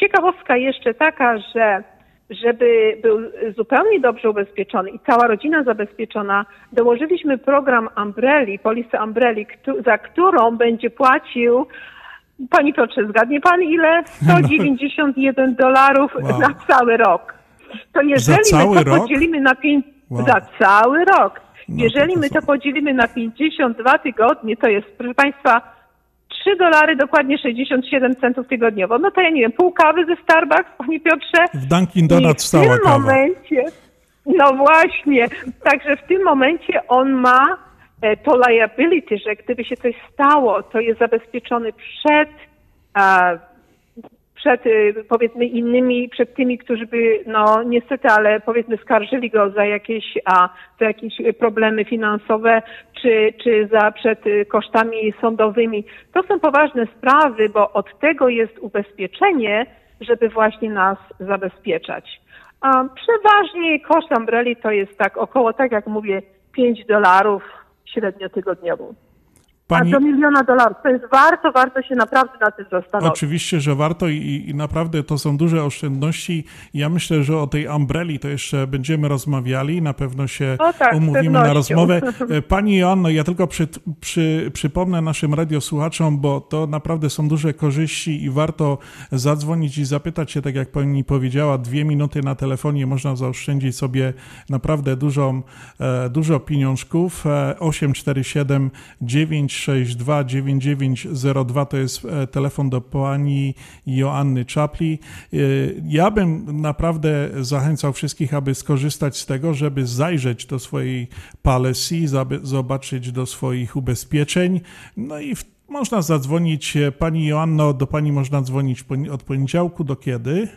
[SPEAKER 16] ciekawostka jeszcze taka, że żeby był zupełnie dobrze ubezpieczony i cała rodzina zabezpieczona, dołożyliśmy program Umbrelli, polisy Umbrelli, za którą będzie płacił Pani Piotrze, zgadnie Pan ile? 191 dolarów wow. na cały rok. To jeżeli my to rok? podzielimy na pięć... Wow. Za cały rok. No jeżeli to my to podzielimy na 52 tygodnie, to jest, proszę Państwa, 3 dolary, dokładnie 67 centów tygodniowo. No to ja nie wiem, pół kawy ze Starbucks, Panie Piotrze?
[SPEAKER 2] W Dunkin Donuts kawa.
[SPEAKER 16] w tym momencie, no właśnie, także w tym momencie on ma e, to liability, że gdyby się coś stało, to jest zabezpieczony przed przed y, powiedzmy innymi, przed tymi, którzy by, no niestety, ale powiedzmy skarżyli go za jakieś, a, za jakieś problemy finansowe, czy, czy za przed y, kosztami sądowymi. To są poważne sprawy, bo od tego jest ubezpieczenie, żeby właśnie nas zabezpieczać. A przeważnie koszt umbreli to jest tak około, tak jak mówię, 5 dolarów średnio tygodniowo.
[SPEAKER 2] Pani-
[SPEAKER 16] A do miliona dolarów. To jest warto, warto się naprawdę na tym zastanowić.
[SPEAKER 2] Oczywiście, że warto i, i naprawdę to są duże oszczędności. Ja myślę, że o tej umbreli to jeszcze będziemy rozmawiali. Na pewno się
[SPEAKER 16] O tak,
[SPEAKER 2] umówimy na rozmowę. E, Pani Joanno, ja tylko przy, przy, przypomnę naszym radiosłuchaczom, bo to naprawdę są duże korzyści i warto zadzwonić i zapytać się, tak jak pani powiedziała, dwie minuty na telefonie można zaoszczędzić sobie naprawdę dużą, e, dużo pieniążków. E, 847 962 9902 to jest e, telefon do pani Joanny Czapli. E, Ja bym naprawdę zachęcał wszystkich, aby skorzystać z tego, żeby zajrzeć do swojej policy, zobaczyć do swoich ubezpieczeń. No i można zadzwonić, e, pani Joanno, do pani można dzwonić od poniedziałku do kiedy?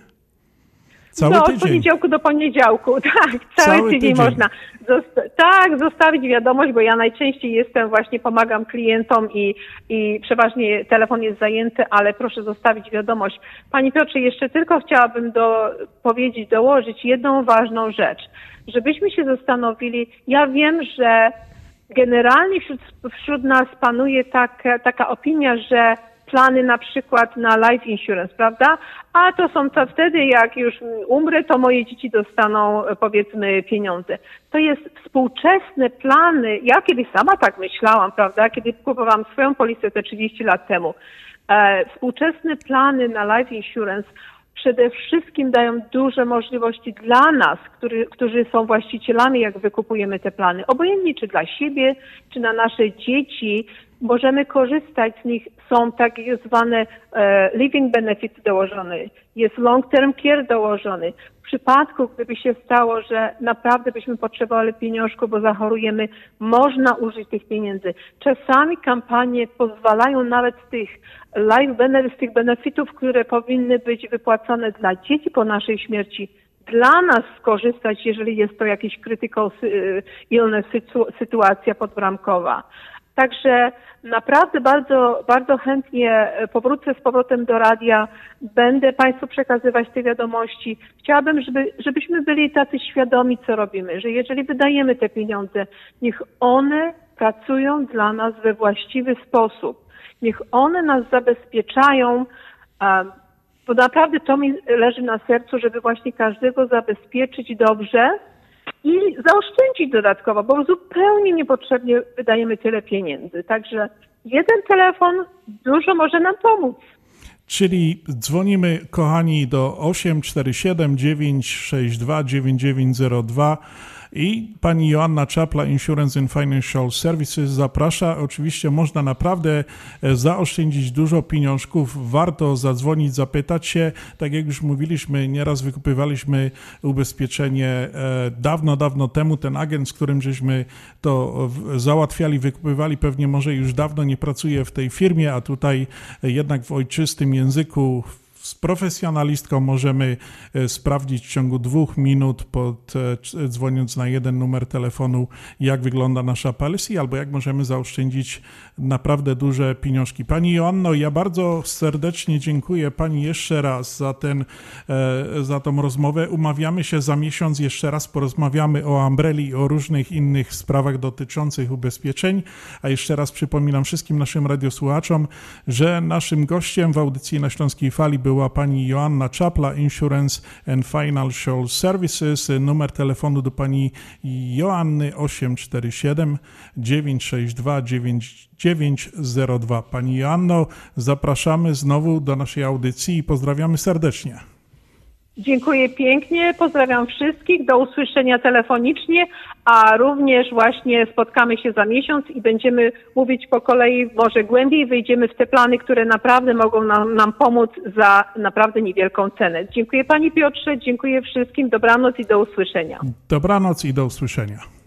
[SPEAKER 2] Cały
[SPEAKER 16] no, od
[SPEAKER 2] tydzień.
[SPEAKER 16] poniedziałku do poniedziałku, tak, cały,
[SPEAKER 2] Cały
[SPEAKER 16] tydzień,
[SPEAKER 2] tydzień.
[SPEAKER 16] można. Zosta- tak, zostawić wiadomość, bo ja najczęściej jestem, właśnie pomagam klientom i, i przeważnie telefon jest zajęty, ale proszę zostawić wiadomość. Pani Piotrze, jeszcze tylko chciałabym do, powiedzieć, dołożyć jedną ważną rzecz, żebyśmy się zastanowili, ja wiem, że generalnie wśród, wśród nas panuje taka, taka opinia, że plany na przykład na life insurance, prawda? A to są to wtedy, jak już umrę, to moje dzieci dostaną e, powiedzmy pieniądze. To jest współczesne plany. Ja kiedyś sama tak myślałam, prawda? Kiedy kupowałam swoją polisę te 30 lat temu. E, współczesne plany na life insurance przede wszystkim dają duże możliwości dla nas, który, którzy są właścicielami, jak wykupujemy te plany. Obojętnie czy dla siebie, czy na nasze dzieci, możemy korzystać z nich. Są tak zwane e, living benefits dołożone, jest long term care dołożony. W przypadku, gdyby się stało, że naprawdę byśmy potrzebowali pieniążku, bo zachorujemy, można użyć tych pieniędzy. Czasami kampanie pozwalają nawet z tych life benefits, z tych benefitów, które powinny być wypłacone dla dzieci po naszej śmierci, dla nas skorzystać, jeżeli jest to jakiś critical sy- illness sytu- sytuacja podbramkowa. Także naprawdę bardzo, bardzo chętnie e, powrócę z powrotem do radia. Będę Państwu przekazywać te wiadomości. Chciałabym, żeby, żebyśmy byli tacy świadomi, co robimy, że jeżeli wydajemy te pieniądze, niech one pracują dla nas we właściwy sposób. Niech one nas zabezpieczają, bo naprawdę to mi leży na sercu, żeby właśnie każdego zabezpieczyć dobrze i zaoszczędzić dodatkowo, bo zupełnie niepotrzebnie wydajemy tyle pieniędzy. Także jeden telefon dużo może nam pomóc.
[SPEAKER 2] Czyli dzwonimy, kochani, do 847 962 9902 i pani Joanna Czapla, Insurance and Financial Services zaprasza. Oczywiście można naprawdę e, zaoszczędzić dużo pieniążków. Warto zadzwonić, zapytać się. Tak jak już mówiliśmy, nieraz wykupywaliśmy ubezpieczenie e, dawno, dawno temu. Ten agent, z którym żeśmy to załatwiali, wykupywali, pewnie może już dawno nie pracuje w tej firmie, a tutaj e, jednak w ojczystym języku profesjonalistką możemy e, sprawdzić w ciągu dwóch minut, pod, e, dzwoniąc na jeden numer telefonu, jak wygląda nasza policy, albo jak możemy zaoszczędzić naprawdę duże pieniążki. Pani Joanno, ja bardzo serdecznie dziękuję Pani jeszcze raz za, ten, e, za tą rozmowę. Umawiamy się za miesiąc, jeszcze raz porozmawiamy o Umbrelli i o różnych innych sprawach dotyczących ubezpieczeń. A jeszcze raz przypominam wszystkim naszym radiosłuchaczom, że naszym gościem w audycji na Śląskiej Fali była pani Joanna Czapla, Insurance and Financial Services. Numer telefonu do pani Joanny 847 962 9902. Pani Joanno, zapraszamy znowu do naszej audycji i pozdrawiamy serdecznie.
[SPEAKER 16] Dziękuję pięknie, pozdrawiam wszystkich, do usłyszenia telefonicznie, a również właśnie spotkamy się za miesiąc i będziemy mówić po kolei, może głębiej wyjdziemy w te plany, które naprawdę mogą nam, nam pomóc za naprawdę niewielką cenę. Dziękuję Pani Piotrze, dziękuję wszystkim, dobranoc i do usłyszenia.
[SPEAKER 2] Dobranoc i do usłyszenia.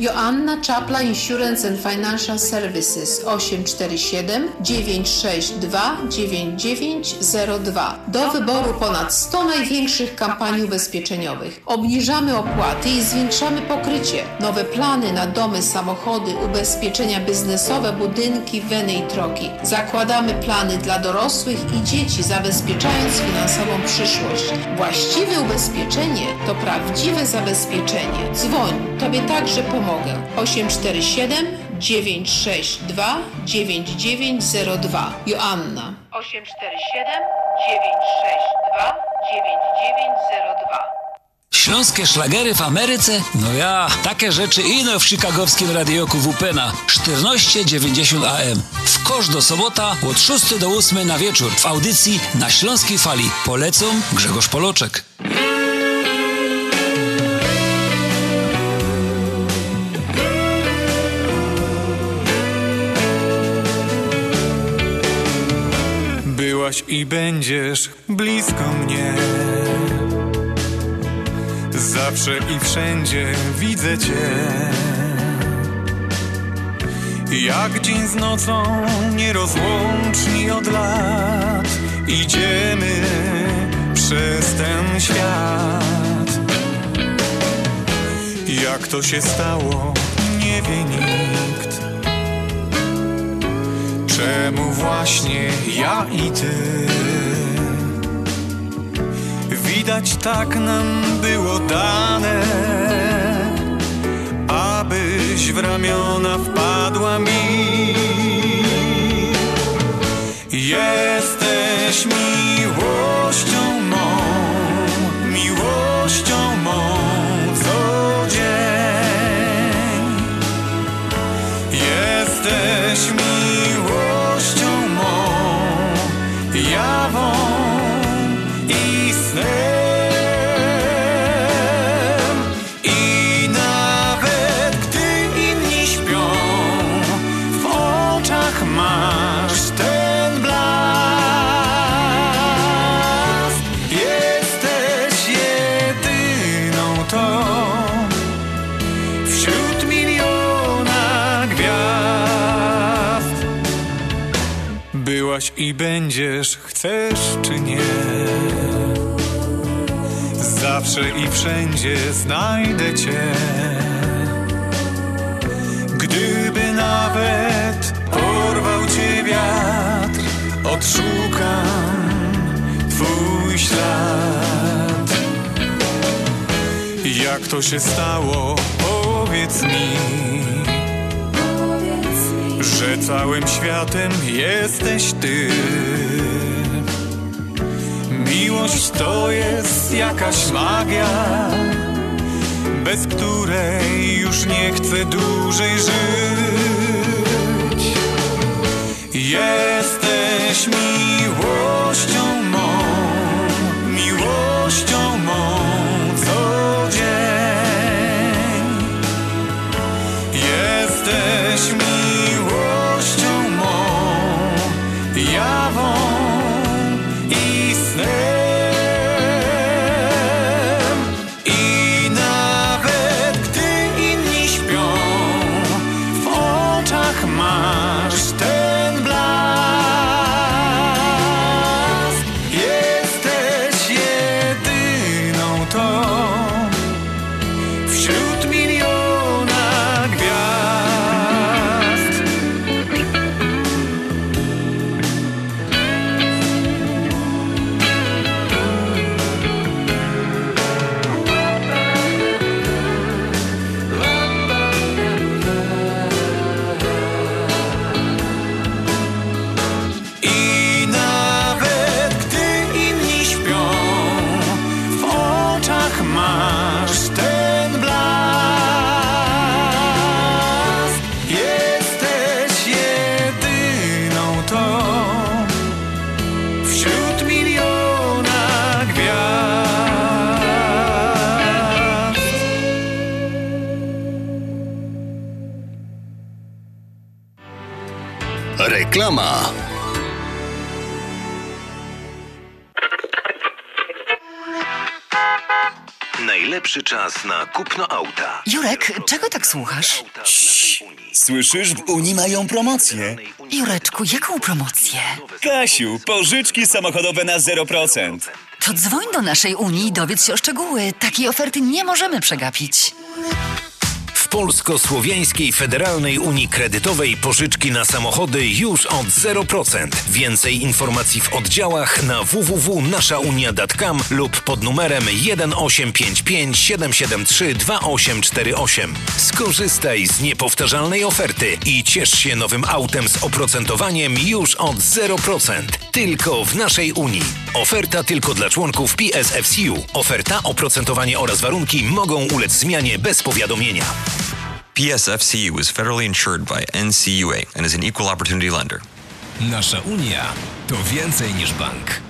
[SPEAKER 17] Joanna Czapla Insurance and Financial Services 847 962 9902. Do wyboru ponad 100 największych kampanii ubezpieczeniowych. Obniżamy opłaty i zwiększamy pokrycie. Nowe plany na domy, samochody, ubezpieczenia biznesowe, budynki, weny i troki. Zakładamy plany dla dorosłych i dzieci, zabezpieczając finansową przyszłość. Właściwe ubezpieczenie to prawdziwe zabezpieczenie. Dzwoń, Tobie także pomogę. 847 962 9902 Joanna 847 962 9902
[SPEAKER 18] Śląskie szlagery w Ameryce? No ja, takie rzeczy ino w chicagowskim radioku WPNA 1490 AM. W kosz do sobota od 6 do 8 na wieczór w audycji na Śląskiej Fali. Polecą Grzegorz Poloczek.
[SPEAKER 19] Byłaś i będziesz blisko mnie. Zawsze i wszędzie widzę Cię. Jak dzień z nocą, nierozłączni od lat, idziemy przez ten świat. Jak to się stało, nie wie nikt. Czemu właśnie ja i ty? Widać tak nam było dane, abyś w ramiona wpadła mi. Jesteś miłością i będziesz, chcesz czy nie. Zawsze i wszędzie znajdę cię. Gdyby nawet porwał cię wiatr, odszukam twój ślad. Jak to się stało, powiedz mi, że całym światem jesteś ty. Miłość to jest jakaś magia, bez której już nie chcę dłużej żyć. Jesteś miłością
[SPEAKER 8] kupno auta.
[SPEAKER 11] Jurek, czego tak słuchasz?
[SPEAKER 20] Słyszysz, w Unii mają promocję.
[SPEAKER 11] Jureczku, jaką promocję?
[SPEAKER 20] Kasiu, pożyczki samochodowe na 0%.
[SPEAKER 11] To dzwoń do naszej Unii i dowiedz się o szczegóły. Takiej oferty nie możemy przegapić.
[SPEAKER 8] Polsko-Słowiańskiej Federalnej Unii Kredytowej pożyczki na samochody już od 0%. Więcej informacji w oddziałach na www.naszaunia.com lub pod numerem 1855 773 2848. Skorzystaj z niepowtarzalnej oferty i ciesz się nowym autem z oprocentowaniem już od 0%. Tylko w naszej Unii. Oferta tylko dla członków PSFCU. Oferta, oprocentowanie oraz warunki mogą ulec zmianie bez powiadomienia.
[SPEAKER 21] PSFCU is federally insured by NCUA and is an equal opportunity lender.
[SPEAKER 22] Nasza Unia to więcej niż bank.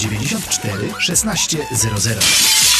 [SPEAKER 23] 1600.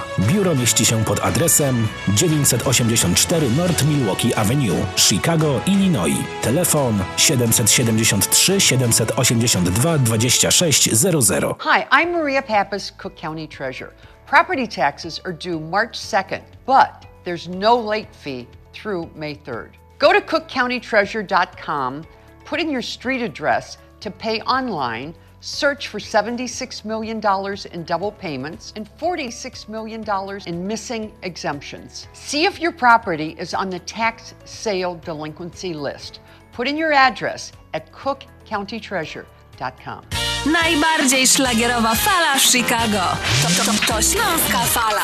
[SPEAKER 24] Biuro mieści się pod adresem 984 North Milwaukee Avenue, Chicago, Illinois. Telefon 773 782 2600.
[SPEAKER 7] Hi, I'm Maria Pappas, Cook County Treasurer. Property taxes are due March 2nd, but there's no late fee through May 3rd. Go to cookcountytreasurer.com, put in your street address to pay online, search for $76 million in double payments and $46 million in missing exemptions. See if your property is on the tax sale delinquency list. Put in your address at cookcountytreasure.com.
[SPEAKER 25] Najbardziej szlagierowa fala w Chicago. To, to, to Śląska Fala.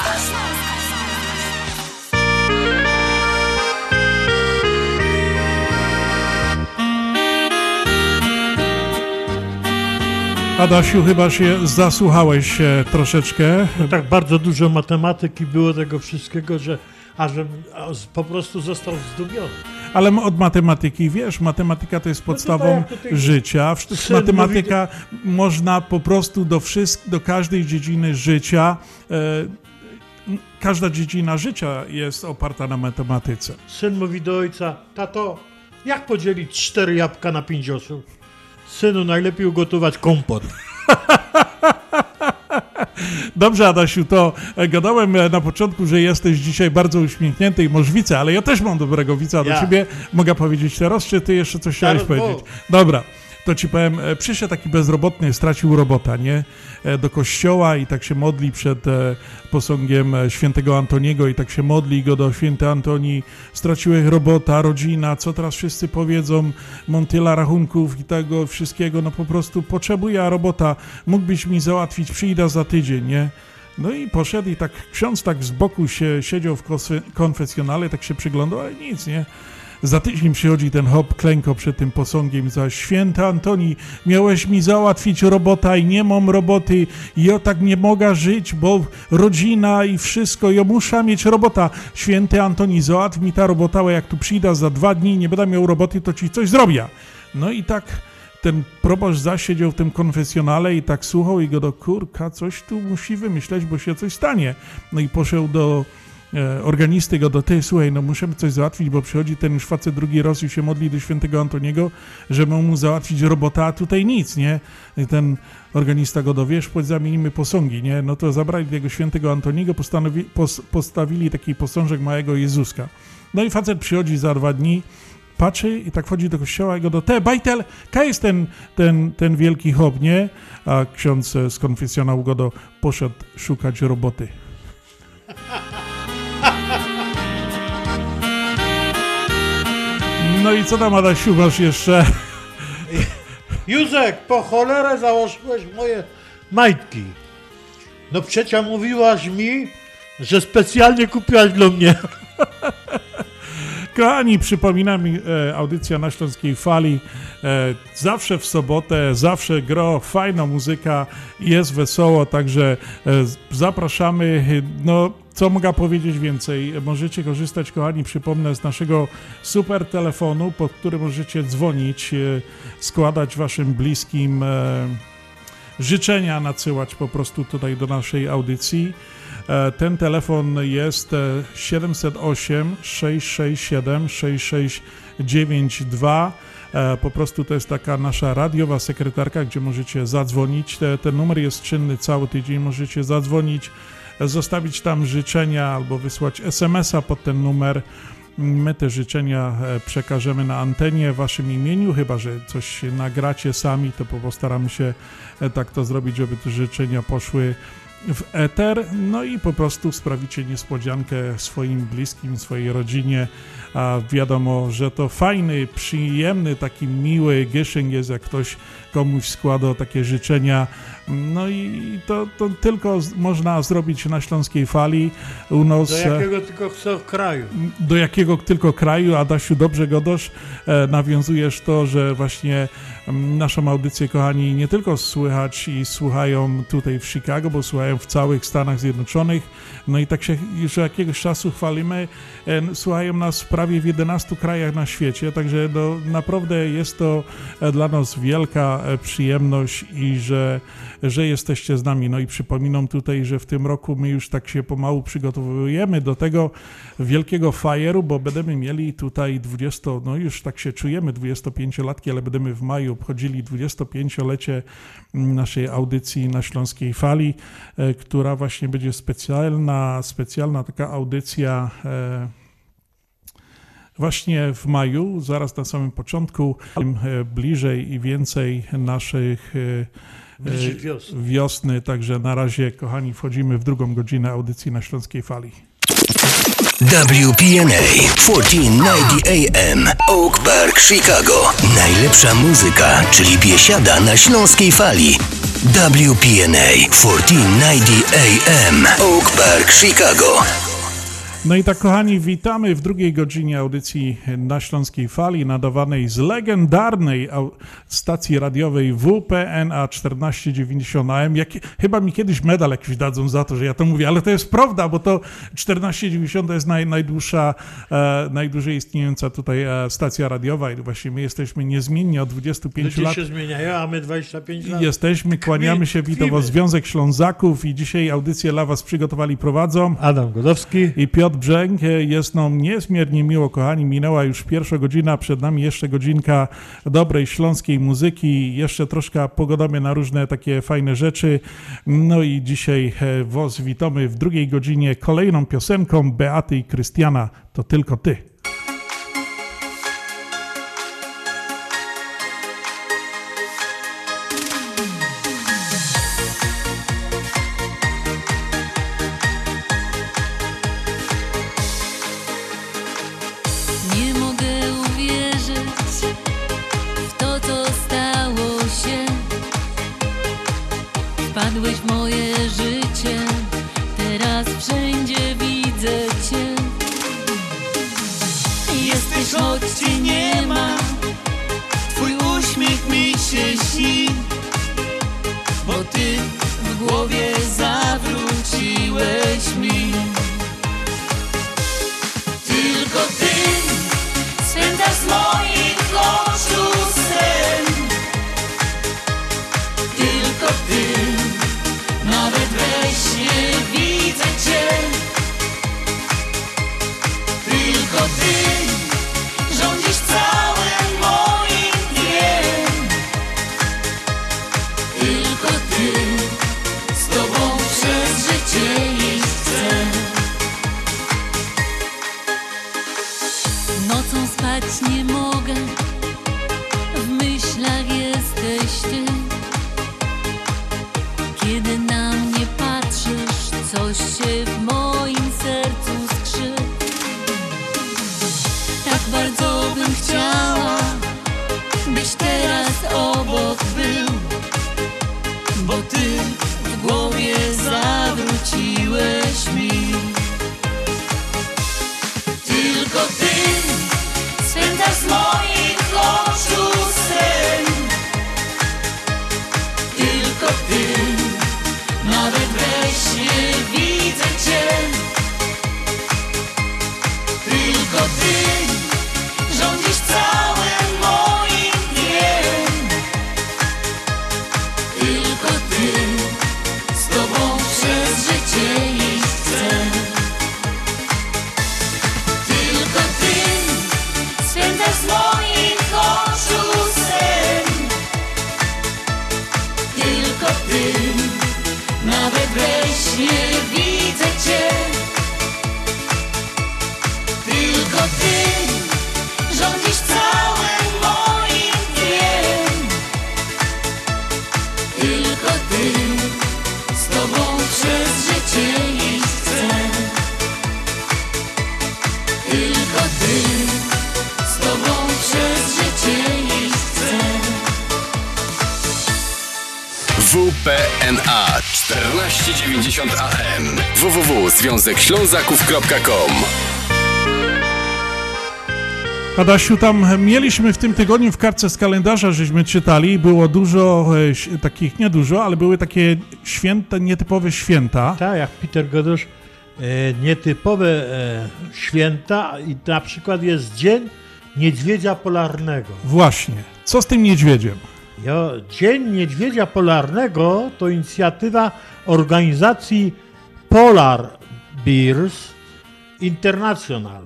[SPEAKER 2] Adasiu, chyba się zasłuchałeś e, troszeczkę.
[SPEAKER 3] No tak bardzo dużo matematyki było tego wszystkiego, że aż po prostu został zdumiony.
[SPEAKER 2] Ale od matematyki, wiesz, matematyka to jest podstawą
[SPEAKER 3] No tak, tutaj
[SPEAKER 2] życia. Matematyka można po prostu do, wszystk- do każdej dziedziny życia. E, każda dziedzina życia jest oparta na matematyce.
[SPEAKER 3] Syn mówi do ojca, tato, jak podzielić cztery jabłka na pięć osób? Synu, najlepiej ugotować kompot.
[SPEAKER 2] Dobrze, Adasiu, to e, gadałem e, na początku, że jesteś dzisiaj bardzo uśmiechnięty i możwica, ale ja też mam dobrego wica do
[SPEAKER 3] Ja.
[SPEAKER 2] ciebie. Mogę powiedzieć teraz, czy ty jeszcze coś chciałeś powiedzieć? Dobra. To ci powiem, e, przyszedł taki bezrobotny, stracił robota, nie? E, Do kościoła i tak się modli przed e, posągiem świętego Antoniego i tak się modli go do święty Antoni. Straciłeś robota, rodzina, co teraz wszyscy powiedzą? Mam tyle rachunków i tego wszystkiego, no po prostu potrzebuję robota. Mógłbyś mi załatwić, przyjdę za tydzień, nie? No i poszedł i tak ksiądz tak z boku się siedział w konfesjonale, tak się przyglądał, ale nic, nie? Za tydzień przychodzi ten hop klęko przed tym posągiem za święty Antoni, miałeś mi załatwić robota i nie mam roboty i ja tak nie mogę żyć, bo rodzina i wszystko, ja muszę mieć robota. Święty Antoni, załatw mi ta robota, a jak tu przyjdę za dwa dni nie będę miał roboty, to ci coś zrobię. No i tak ten proboszcz zasiedział w tym konfesjonale i tak słuchał i go do kurka, coś tu musi wymyśleć, bo się coś stanie. No i poszedł do organisty go do ty, słuchaj, no musimy coś załatwić, bo przychodzi ten już facet drugi raz i się modli do świętego Antoniego, żeby mu załatwić robota, a tutaj nic, nie? Ten organista go dowiesz, chodź zamienimy posągi, nie? No to zabrali tego świętego Antoniego, postanowi, pos, postawili taki posążek małego Jezuska. No i facet przychodzi za dwa dni, patrzy i tak wchodzi do kościoła i go do te, bajtel, ka jest ten, ten, ten wielki hop, nie? A ksiądz e, z konfesjonału go do poszedł szukać roboty. No i co tam, Adasiu, masz jeszcze?
[SPEAKER 3] Józek, po cholerę założyłeś moje majtki. No przecież mówiłaś mi, że specjalnie kupiłaś dla mnie.
[SPEAKER 2] Kochani, przypominam, e, audycja na Śląskiej Fali. E, zawsze w sobotę, zawsze gro, fajna muzyka, jest wesoło, także e, zapraszamy. No, co mogę powiedzieć więcej? Możecie korzystać, kochani, przypomnę, z naszego super telefonu, pod którym możecie dzwonić, e, składać waszym bliskim e, życzenia, nadsyłać po prostu tutaj do naszej audycji. E, Ten telefon jest e, 708 667 6692. E, Po prostu to jest taka nasza radiowa sekretarka, gdzie możecie zadzwonić. Te- Ten numer jest czynny cały tydzień. Możecie zadzwonić, zostawić tam życzenia albo wysłać SMS-a pod ten numer. My te życzenia e, przekażemy na antenie w waszym imieniu, chyba że coś nagracie sami, to po- postaramy się e, tak to zrobić, żeby te życzenia poszły w eter, no i po prostu sprawicie niespodziankę swoim bliskim, swojej rodzinie, a wiadomo, że to fajny, przyjemny, taki miły gieszynk jest, jak ktoś komuś składa takie życzenia, no i to, to tylko można zrobić na Śląskiej Fali, u nas...
[SPEAKER 3] Do
[SPEAKER 2] e,
[SPEAKER 3] jakiego tylko chcę kraju.
[SPEAKER 2] do jakiego tylko kraju, Adasiu, dobrze godosz, e, nawiązujesz to, że właśnie mm, naszą audycję, kochani, nie tylko słychać i słuchają tutaj w Chicago, bo słuchają w całych Stanach Zjednoczonych, no i tak się już jakiegoś czasu chwalimy, e, słuchają nas prawie w 11 krajach na świecie, także no, naprawdę jest to dla nas wielka przyjemność i że, że jesteście z nami. No i przypominam tutaj, że w tym roku my już tak się pomału przygotowujemy do tego wielkiego fajeru, bo będziemy mieli tutaj 20, no już tak się czujemy, 25-latki, ale będziemy w maju obchodzili 25-lecie naszej audycji na Śląskiej Fali, e, która właśnie będzie specjalna, specjalna taka audycja e, Właśnie w maju, zaraz na samym początku, e, bliżej i więcej naszych
[SPEAKER 3] wiosny.
[SPEAKER 2] wiosny. Także na razie, kochani, wchodzimy w drugą godzinę audycji na Śląskiej Fali.
[SPEAKER 9] WPNA 1490 AM Oak Park, Chicago. Najlepsza muzyka, czyli biesiada na śląskiej fali. WPNA 1490 AM Oak Park, Chicago.
[SPEAKER 2] No i tak, kochani, witamy w drugiej godzinie audycji na Śląskiej Fali, nadawanej z legendarnej stacji radiowej WPNA 1490 AM. Jak, chyba mi kiedyś medal jakiś dadzą za to, że ja to mówię, ale to jest prawda, bo to 1490 to jest naj, najdłuższa, e, najdłużej istniejąca tutaj e, stacja radiowa i właśnie my jesteśmy niezmiennie od 25
[SPEAKER 3] Ludzie
[SPEAKER 2] lat.
[SPEAKER 3] się zmieniają, a my 25 lat.
[SPEAKER 2] Jesteśmy, kłaniamy się,
[SPEAKER 3] tkwimy.
[SPEAKER 2] Związek Ślązaków i dzisiaj audycję dla Was przygotowali, prowadzą
[SPEAKER 3] Adam Godowski
[SPEAKER 2] i Piotr Brzęk. Jest nam niezmiernie miło, kochani, minęła już pierwsza godzina, przed nami jeszcze godzinka dobrej śląskiej muzyki, jeszcze troszkę pogadamy na różne takie fajne rzeczy. No i dzisiaj e, Was witamy w drugiej godzinie kolejną piosenką Beaty i Krystiana, to tylko Ty.
[SPEAKER 26] www.związekślązaków.com
[SPEAKER 2] Adasiu, tam mieliśmy w tym tygodniu w kartce z kalendarza, żeśmy czytali, było dużo e, takich, nie dużo, ale były takie święta, nietypowe święta.
[SPEAKER 3] Tak, jak Peter Godosz, e, nietypowe e, święta i na przykład jest Dzień Niedźwiedzia Polarnego.
[SPEAKER 2] Właśnie. Co z tym niedźwiedziem?
[SPEAKER 3] Jo, Dzień Niedźwiedzia Polarnego to inicjatywa organizacji Polar Bears International.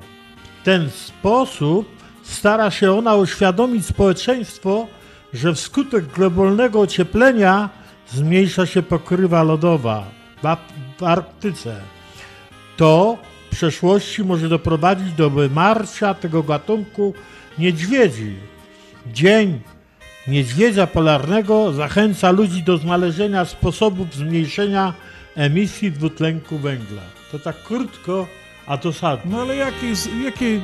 [SPEAKER 3] W ten sposób stara się ona uświadomić społeczeństwo, że wskutek globalnego ocieplenia zmniejsza się pokrywa lodowa w Arktyce. To w przeszłości może doprowadzić do wymarcia tego gatunku niedźwiedzi. Dzień niedźwiedzia polarnego zachęca ludzi do znalezienia sposobów zmniejszenia emisji dwutlenku węgla. To tak krótko, a dosadnie.
[SPEAKER 2] No ale jakie, jakie,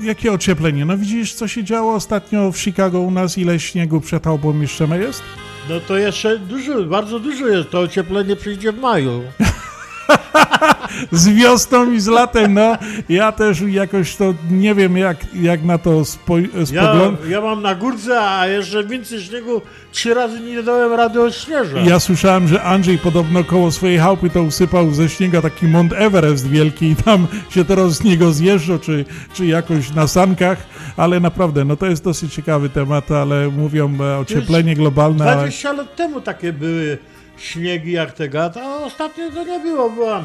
[SPEAKER 2] jakie ocieplenie? No widzisz, co się działo ostatnio w Chicago u nas, ile śniegu przed chałupą jeszcze jest?
[SPEAKER 3] No to jeszcze dużo, bardzo dużo jest. To ocieplenie przyjdzie w maju.
[SPEAKER 2] z wiosną i z latem, no. Ja też jakoś to nie wiem, jak, jak na to spo,
[SPEAKER 3] Ja,
[SPEAKER 2] spoglądam.
[SPEAKER 3] ja mam na górce, a jeszcze więcej śniegu trzy razy nie dałem rady odśnieżać.
[SPEAKER 2] Ja słyszałem, że Andrzej podobno koło swojej chałupy to usypał ze śniega taki Mont Everest wielki i tam się teraz z niego zjeżdża, czy, czy jakoś na sankach, ale naprawdę, no to jest dosyć ciekawy temat, ale mówią e, ocieplenie globalne, ale
[SPEAKER 3] 20 lat temu takie były śniegi jak tego, a ostatnio to nie było, byłam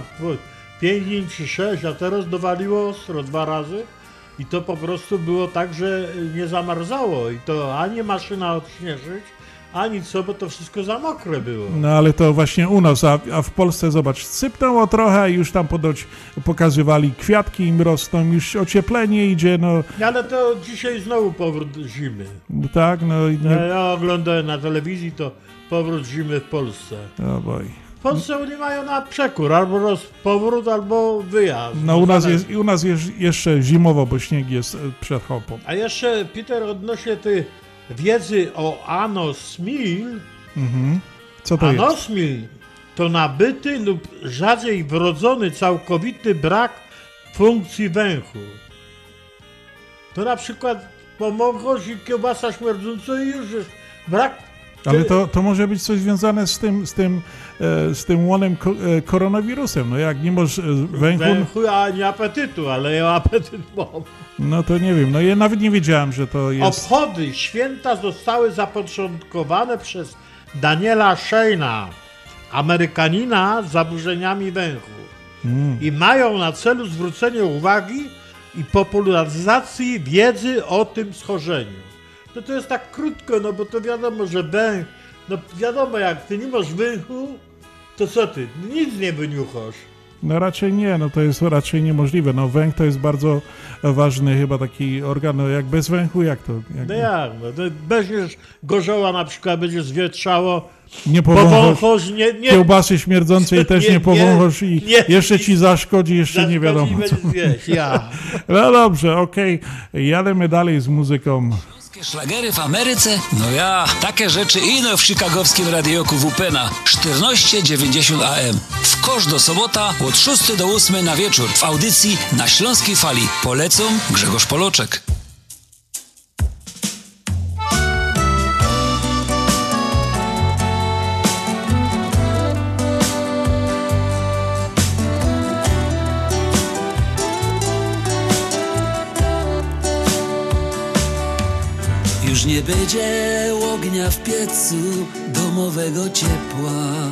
[SPEAKER 3] 5 dni czy 6, a teraz dowaliło ostro dwa razy i to po prostu było tak, że nie zamarzało i to ani maszyna odśnieżyć, ani co, bo to wszystko za mokre było.
[SPEAKER 2] No ale to właśnie u nas, a, a w Polsce zobacz, sypnęło trochę i już tam podoć pokazywali kwiatki im rosną, już ocieplenie idzie, no
[SPEAKER 3] Ale to dzisiaj znowu powrót zimy.
[SPEAKER 2] tak, no i
[SPEAKER 3] Ja,
[SPEAKER 2] nie...
[SPEAKER 3] ja oglądałem na telewizji to powrót zimy w Polsce.
[SPEAKER 2] Oh boy.
[SPEAKER 3] W Polsce oni mają na przekór, albo roz, powrót, albo wyjazd.
[SPEAKER 2] No u nas, jest, u nas jest jeszcze zimowo, bo śnieg jest e, przed chałupą.
[SPEAKER 3] A jeszcze, Peter, odnośnie tej wiedzy o anosmil.
[SPEAKER 2] Mhm. Co to jest?
[SPEAKER 3] Anosmil to nabyty lub rzadziej wrodzony całkowity brak funkcji węchu. to na przykład pomochos i kiełbasa śmierdząca i już jest brak.
[SPEAKER 2] Ale to, to może być coś związane z tym, z tym, e, z tym łonem e, koronawirusem. No jak nie masz e, węchu,
[SPEAKER 3] Węchu, a nie apetytu, ale ja apetyt mam.
[SPEAKER 2] no to nie wiem. No ja nawet nie wiedziałem, że to jest...
[SPEAKER 3] Obchody święta zostały zapoczątkowane przez Daniela Sheina, Amerykanina z zaburzeniami węchu.
[SPEAKER 2] Mm.
[SPEAKER 3] I mają na celu zwrócenie uwagi i popularyzacji wiedzy o tym schorzeniu. No to jest tak krótko, no bo to wiadomo, że węch, no wiadomo, jak ty nie masz węchu, to co ty, nic nie wyniuchasz.
[SPEAKER 2] No raczej nie, no to jest raczej niemożliwe. No węch to jest bardzo ważny chyba taki organ, no jak bez węchu, jak to? Jak,
[SPEAKER 3] No jak, no to weźmiesz gorzoła na przykład, będzie zwietrzało,
[SPEAKER 2] Nie powąchasz
[SPEAKER 3] nie, nie,
[SPEAKER 2] kiełbasy śmierdzącej też nie, powąchasz i
[SPEAKER 3] nie.
[SPEAKER 2] jeszcze ci zaszkodzi, jeszcze nie
[SPEAKER 3] Zaszkodzi,
[SPEAKER 2] wiadomo co.
[SPEAKER 3] będziesz zjeść, ja.
[SPEAKER 2] No dobrze, okej, jademy dalej z muzyką.
[SPEAKER 27] Szlagery w Ameryce? No ja, takie rzeczy ino w chicagowskim radioku WPNA 1490 AM. W kosz do sobota od 6 do 8 na wieczór w audycji na Śląskiej Fali. Polecą Grzegorz Poloczek.
[SPEAKER 18] Już nie będzie ognia w piecu domowego ciepła.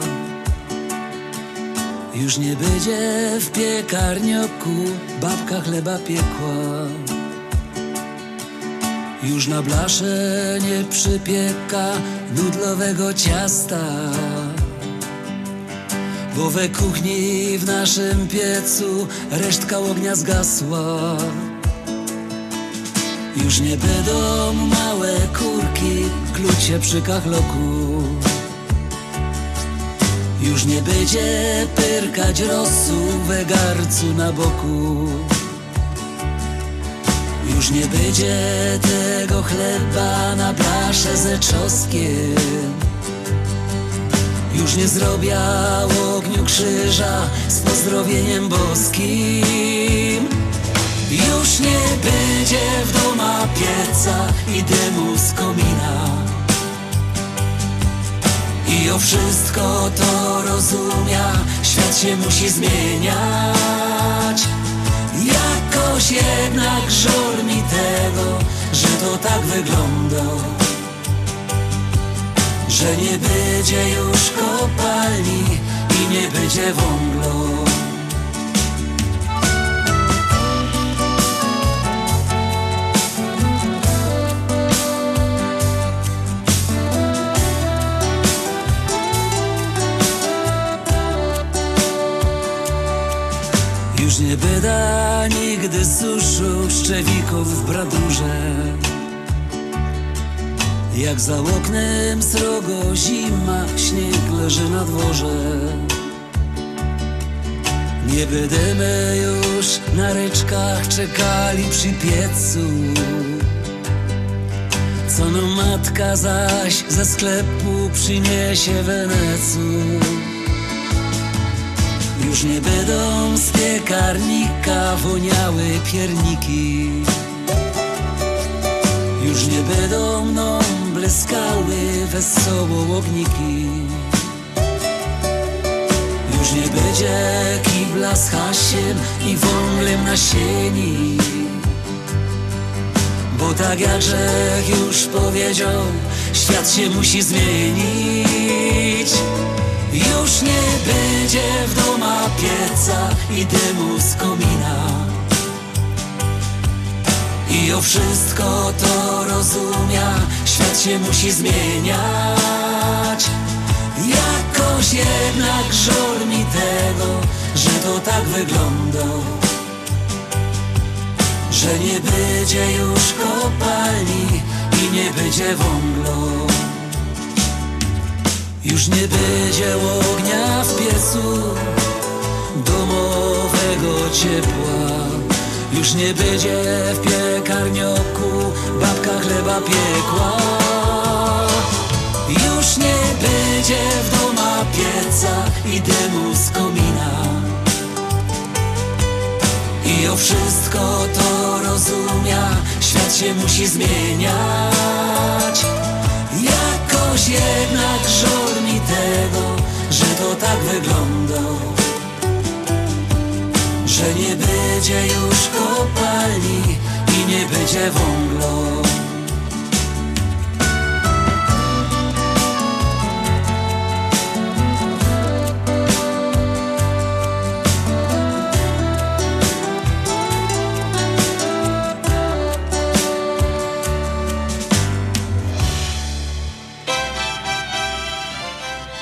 [SPEAKER 18] Już nie będzie w piekarnioku babka chleba piekła. Już na blasze nie przypieka nudlowego ciasta. Bo we kuchni w naszym piecu resztka ognia zgasła. Już nie będą małe kurki klucie przy kachloku. Już nie będzie pyrkać rosu we garcu na boku. Już nie będzie tego chleba na blasze ze czosnkiem. Już nie zrobię ogniu krzyża z pozdrowieniem boskim. Już nie będzie w doma pieca i dymu z komina. I o wszystko to rozumia, świat się musi zmieniać. Jakoś jednak żal mi tego, że to tak wygląda. Że nie będzie już kopalni i nie będzie wąglo. Nie byda nigdy suszu szczewików w bradurze. Jak za oknem srogo zima, śnieg leży na dworze. Nie będziemy już na ryczkach czekali przy piecu. Co no matka zaś ze sklepu przyniesie wenecu już nie będą z piekarnika woniały pierniki. Już nie będą mną błyskały wesoło ogniki. Już nie będzie kibla z hasiem i wąglem na sieni. Bo tak jak Grzech już powiedział, świat się musi zmienić już nie będzie w doma pieca i dymu z komina. I o wszystko to rozumia, świat się musi zmieniać. Jakoś jednak żal mi tego, że to tak wygląda. Że nie będzie już kopalni i nie będzie wąglo już nie będzie ognia w piecu domowego ciepła. Już nie będzie w piekarnioku babka chleba piekła. Już nie będzie w doma pieca i dymu z komina. I o wszystko to roz zrozumia Świat się musi zmieniać Jakoś jednak żal mi tego Że to tak wygląda. Że nie będzie już kopalni I nie będzie wągla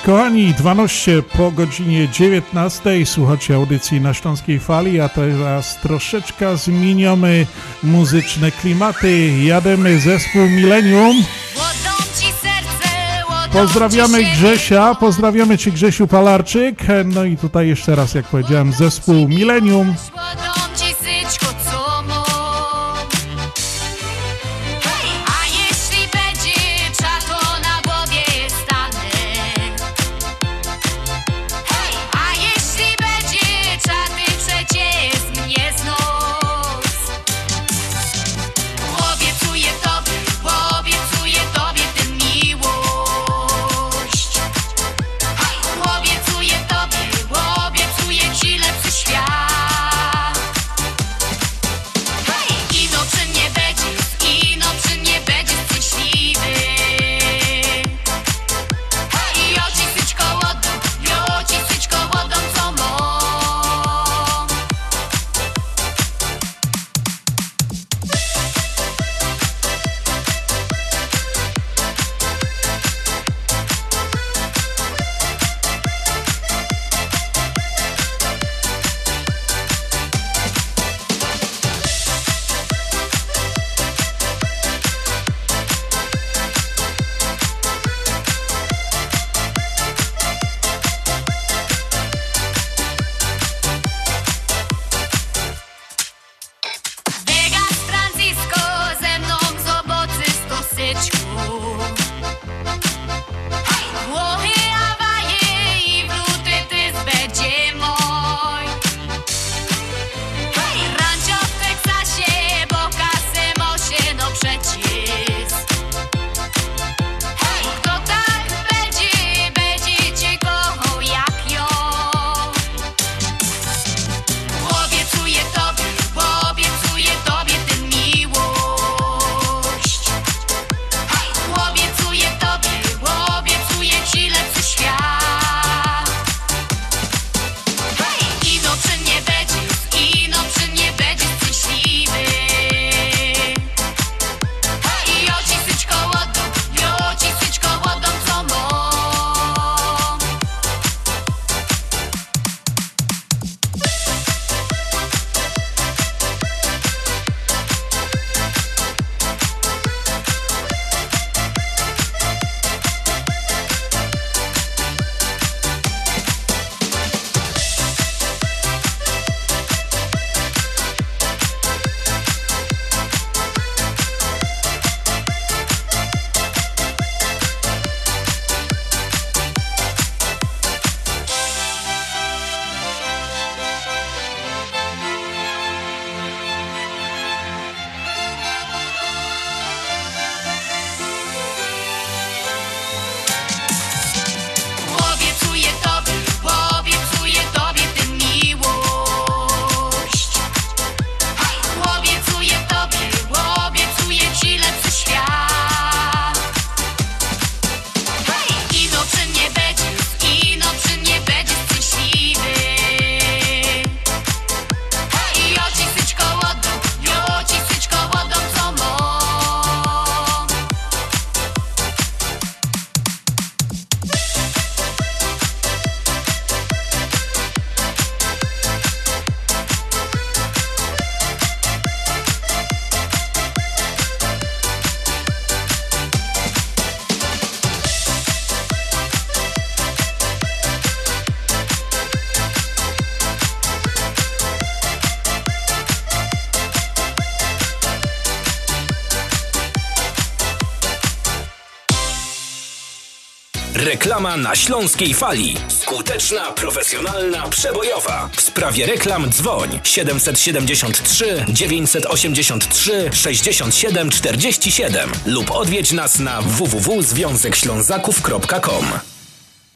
[SPEAKER 13] Kochani, 12 po godzinie 19 słuchacie audycji na Śląskiej Fali, a teraz troszeczkę zmieniamy muzyczne klimaty. Jademy zespół Millennium. Pozdrawiamy Grzesia, pozdrawiamy Ci Grzesiu Palarczyk. No i tutaj jeszcze raz, jak powiedziałem, zespół Millennium.
[SPEAKER 24] Reklama na Śląskiej Fali. Skuteczna, profesjonalna, przebojowa. W sprawie reklam dzwoń 773 983 67 47 lub odwiedź nas na www.związekślązaków.com.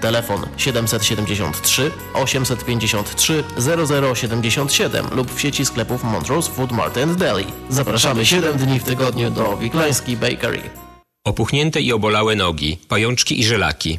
[SPEAKER 12] Telefon 773 853 0077 lub w sieci sklepów Montrose Food Mart and Deli. Zapraszamy 7 dni w tygodniu do Wiklański Bakery.
[SPEAKER 10] Opuchnięte i obolałe nogi, pajączki i żelaki,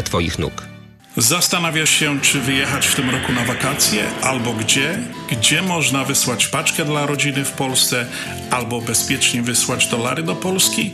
[SPEAKER 10] Twoich nóg.
[SPEAKER 2] Zastanawiasz się, czy wyjechać w tym roku na wakacje, albo gdzie? Gdzie można wysłać paczkę dla rodziny w Polsce, albo bezpiecznie wysłać dolary do Polski?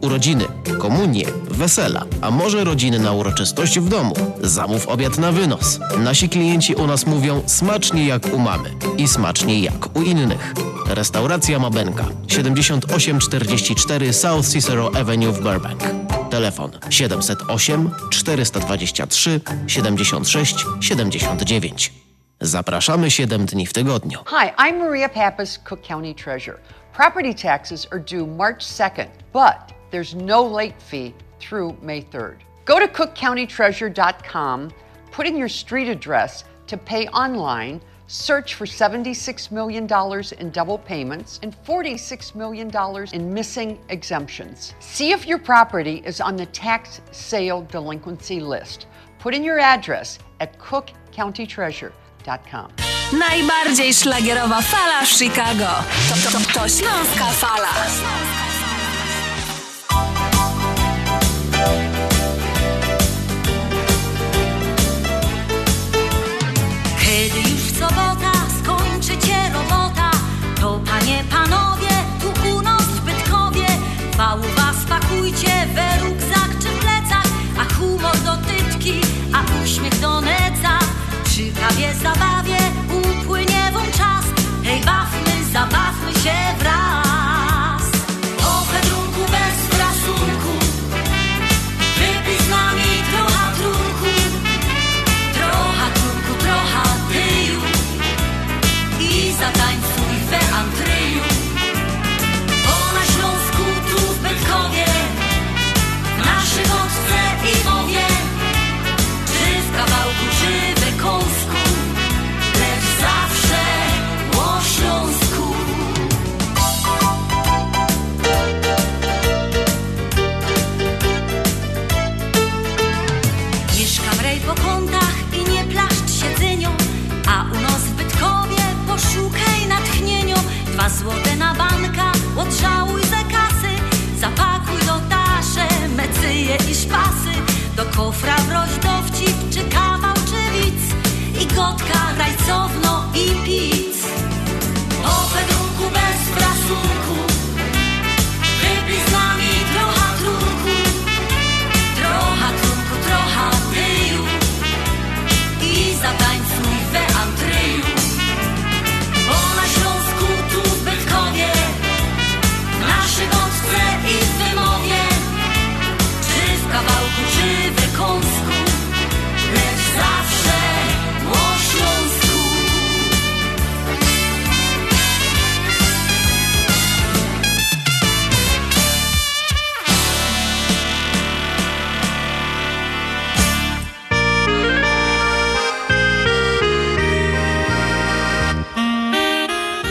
[SPEAKER 12] Urodziny, komunie, wesela, a może rodzinna uroczystość w domu. Zamów obiad na wynos. Nasi klienci u nas mówią smacznie jak u mamy i smacznie jak u innych. Restauracja Mabenka 7844 South Cicero Avenue w Burbank. Telefon 708 423 76 79. Zapraszamy 7 dni w tygodniu.
[SPEAKER 7] Hi, I'm Maria Pappas, Cook County Treasurer. Property taxes are due March 2nd, but there's no late fee through May 3rd. Go to cookcountytreasure.com, put in your street address to pay online, search for $76 million in double payments and $46 million in missing exemptions. See if your property is on the tax sale delinquency list. Put in your address at cookcountytreasure.com.
[SPEAKER 28] Najbardziej fala Chicago. To, to, to Śląska Fala.
[SPEAKER 29] myself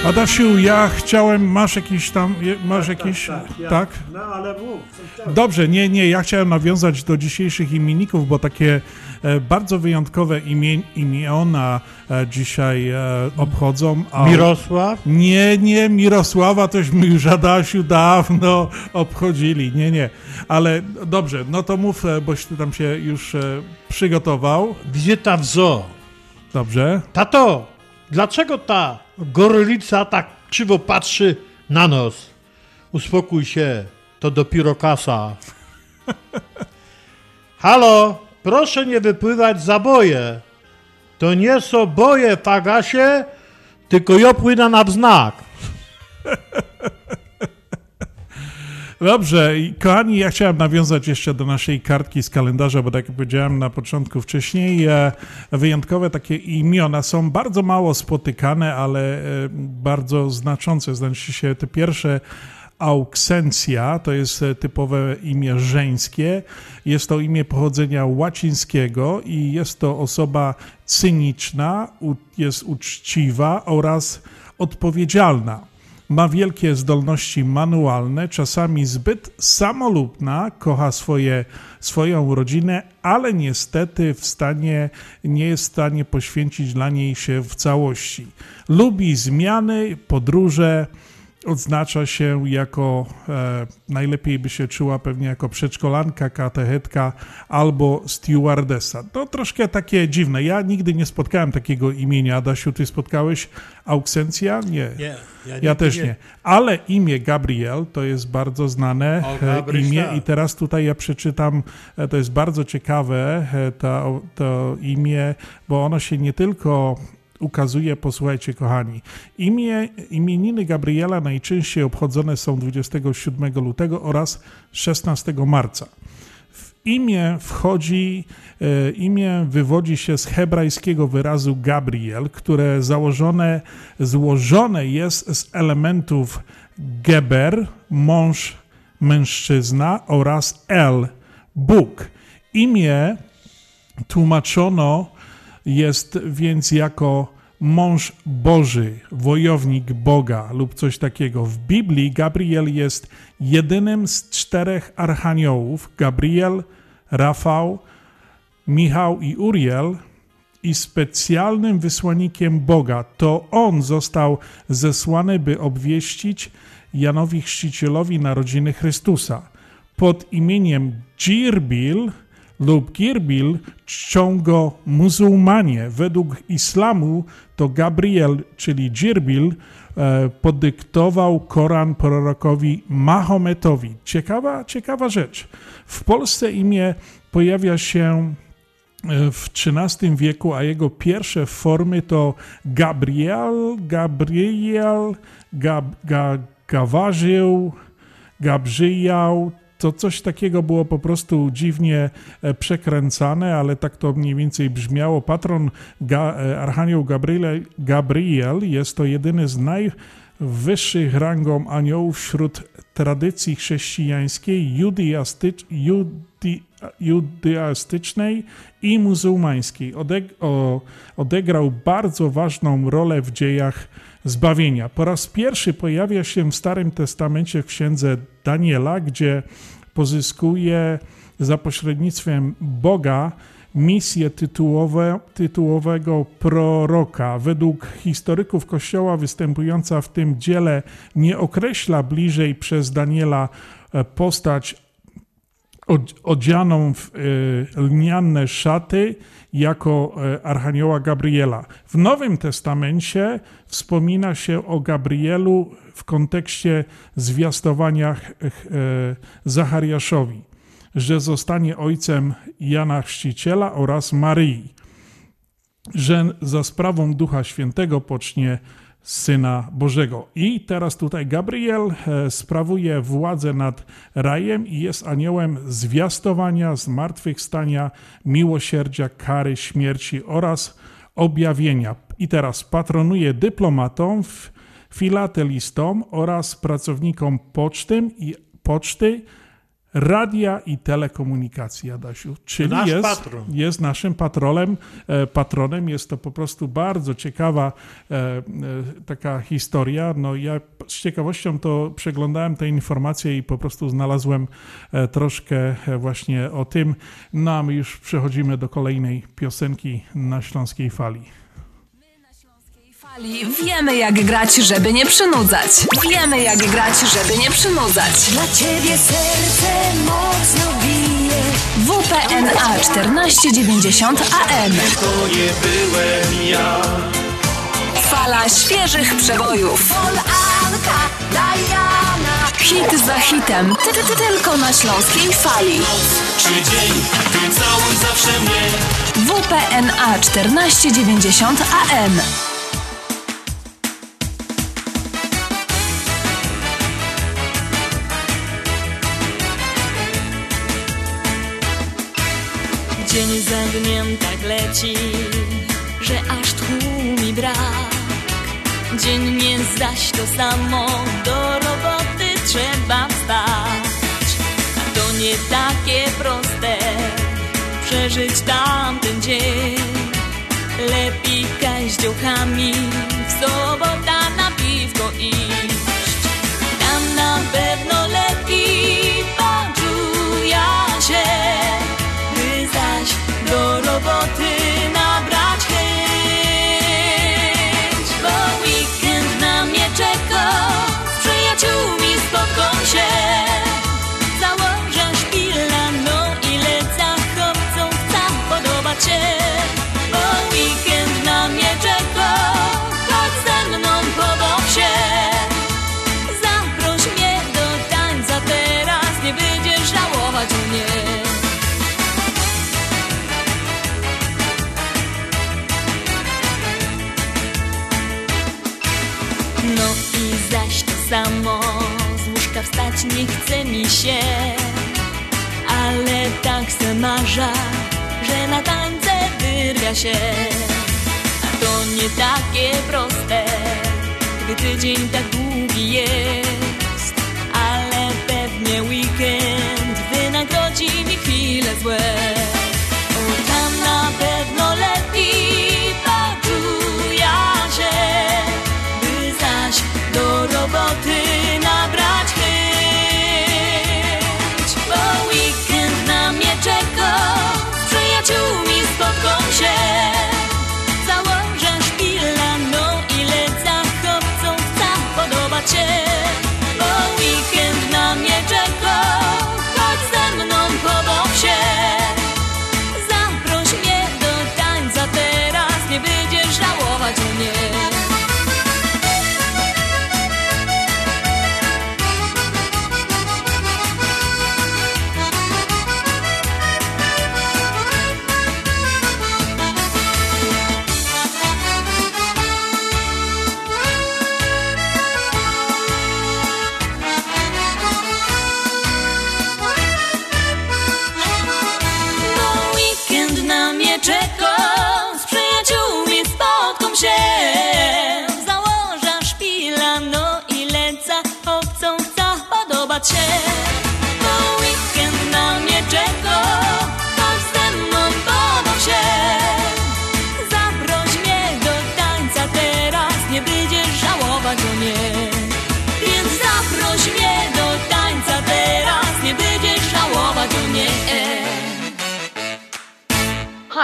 [SPEAKER 2] Adasiu, ja chciałem, masz jakiś tam, masz jakiś,
[SPEAKER 3] tak, ja-
[SPEAKER 2] tak?
[SPEAKER 3] No ale mów.
[SPEAKER 2] Dobrze, nie, nie, ja chciałem nawiązać do dzisiejszych imienników, bo takie e, bardzo wyjątkowe imie, imiona e, dzisiaj e, obchodzą. A
[SPEAKER 3] Mirosław?
[SPEAKER 2] Nie, nie, Mirosława tośmy już Adasiu dawno obchodzili, nie, nie. Ale dobrze, no to mów, e, boś ty tam się już e, przygotował.
[SPEAKER 3] Wizyta w zoo.
[SPEAKER 2] Dobrze.
[SPEAKER 3] Tato, dlaczego ta gorlica tak krzywo patrzy na nos? Uspokój się, to dopiero kasa. Halo, proszę nie wypływać za boje. To nie są boje, Fagasie, tylko ja płynę na wznak.
[SPEAKER 2] Dobrze, kochani, ja chciałem nawiązać jeszcze do naszej kartki z kalendarza, bo tak jak powiedziałem na początku wcześniej, e, wyjątkowe takie imiona są bardzo mało spotykane, ale e, bardzo znaczące. Znaczy się te pierwsze Auksencja to jest e, typowe imię żeńskie. Jest to imię pochodzenia łacińskiego i jest to osoba cyniczna, jest uczciwa oraz odpowiedzialna. Ma wielkie zdolności manualne, czasami zbyt samolubna, kocha swoje, swoją rodzinę, ale niestety w stanie, nie jest w stanie poświęcić dla niej się w całości. Lubi zmiany, podróże, odznacza się jako, e, najlepiej by się czuła pewnie jako przedszkolanka, katechetka albo stewardessa. To troszkę takie dziwne. Ja nigdy nie spotkałem takiego imienia. Adasiu, ty spotkałeś Auksencja? Nie.
[SPEAKER 3] Nie, ja
[SPEAKER 2] też
[SPEAKER 3] nie.
[SPEAKER 2] nie. Ale imię Gabriel to jest bardzo znane
[SPEAKER 3] O,
[SPEAKER 2] e, imię
[SPEAKER 3] tak.
[SPEAKER 2] i teraz tutaj ja przeczytam, e, to jest bardzo ciekawe e, to, to imię, bo ono się nie tylko ukazuje, posłuchajcie kochani, imię, imieniny Gabriela najczęściej obchodzone są 27 lutego oraz 16 marca. W imię wchodzi, e, imię wywodzi się z hebrajskiego wyrazu Gabriel, które założone, złożone jest z elementów Geber, mąż, mężczyzna oraz El, Bóg. Imię tłumaczono jest więc jako mąż Boży, wojownik Boga lub coś takiego. W Biblii Gabriel jest jedynym z czterech archaniołów: Gabriel, Rafał, Michał i Uriel i specjalnym wysłannikiem Boga. To on został zesłany, by obwieścić Janowi Chrzcicielowi narodziny Chrystusa. Pod imieniem Dzirbil lub Girbil czczą go muzułmanie. Według islamu to Gabriel, czyli Dzirbil, e, podyktował Koran prorokowi Mahometowi. Ciekawa, ciekawa rzecz. W Polsce imię pojawia się e, w XIII wieku, a jego pierwsze formy to Gabriel, Gabriel, Gab, ga, Gawarzył, Gabrzyjał. To coś takiego było po prostu dziwnie e, przekręcane, ale tak to mniej więcej brzmiało. Patron Ga, e, Archanioł Gabriel, Gabriel jest to jedyny z najwyższych rangą aniołów wśród tradycji chrześcijańskiej, judiastycz, judi, i muzułmańskiej. Odeg odegrał bardzo ważną rolę w dziejach zbawienia. Po raz pierwszy pojawia się w Starym Testamencie w księdze Daniela, gdzie pozyskuje za pośrednictwem Boga misję tytułowe, tytułowego proroka. Według historyków Kościoła występująca w tym dziele nie określa bliżej przez Daniela e, postać od- odzianą w e, lniane szaty jako e, Archanioła Gabriela. W Nowym Testamencie wspomina się o Gabrielu w kontekście zwiastowania e, Zachariaszowi, że zostanie ojcem Jana Chrzciciela oraz Maryi, że za sprawą Ducha Świętego pocznie Syna Bożego. I teraz tutaj Gabriel e, sprawuje władzę nad rajem i jest aniołem zwiastowania, zmartwychwstania, miłosierdzia, kary, śmierci oraz objawienia. I teraz patronuje dyplomatom, filatelistom oraz pracownikom poczty i poczty, radia i telekomunikacji, Adasiu. Czyli
[SPEAKER 3] Nasz
[SPEAKER 2] jest,
[SPEAKER 3] patron.
[SPEAKER 2] jest naszym patrolem, e, patronem. Jest to po prostu bardzo ciekawa e, e, taka historia. No ja z ciekawością to przeglądałem te informacje i po prostu znalazłem troszkę właśnie o tym. No a my już przechodzimy do kolejnej piosenki na Śląskiej Fali.
[SPEAKER 30] Fali. Wiemy jak grać, żeby nie przynudzać. Wiemy jak grać, żeby nie przynudzać.
[SPEAKER 1] Dla ciebie serce mocno bije.
[SPEAKER 30] WPNA 1490 AM.
[SPEAKER 31] To nie byłem ja.
[SPEAKER 30] Fala świeżych przebojów.
[SPEAKER 1] Diana.
[SPEAKER 30] Hit za hitem. Ty, ty, ty, tylko na Śląskiej Fali.
[SPEAKER 31] Czy dzień, ty całuj zawsze mnie.
[SPEAKER 30] WPNA 1490 AM.
[SPEAKER 28] Dzień za dniem tak leci, że aż tchu mi brak. Dziennie zaś to samo, do roboty trzeba wstać. A to nie takie proste, przeżyć tamten dzień. Lepiej kaździołkami w sobota się, ale tak se marza, że na tańce wyrwia się. A to nie takie proste, gdy tydzień tak długi jest, ale pewnie weekend wynagrodzi mi chwile złe.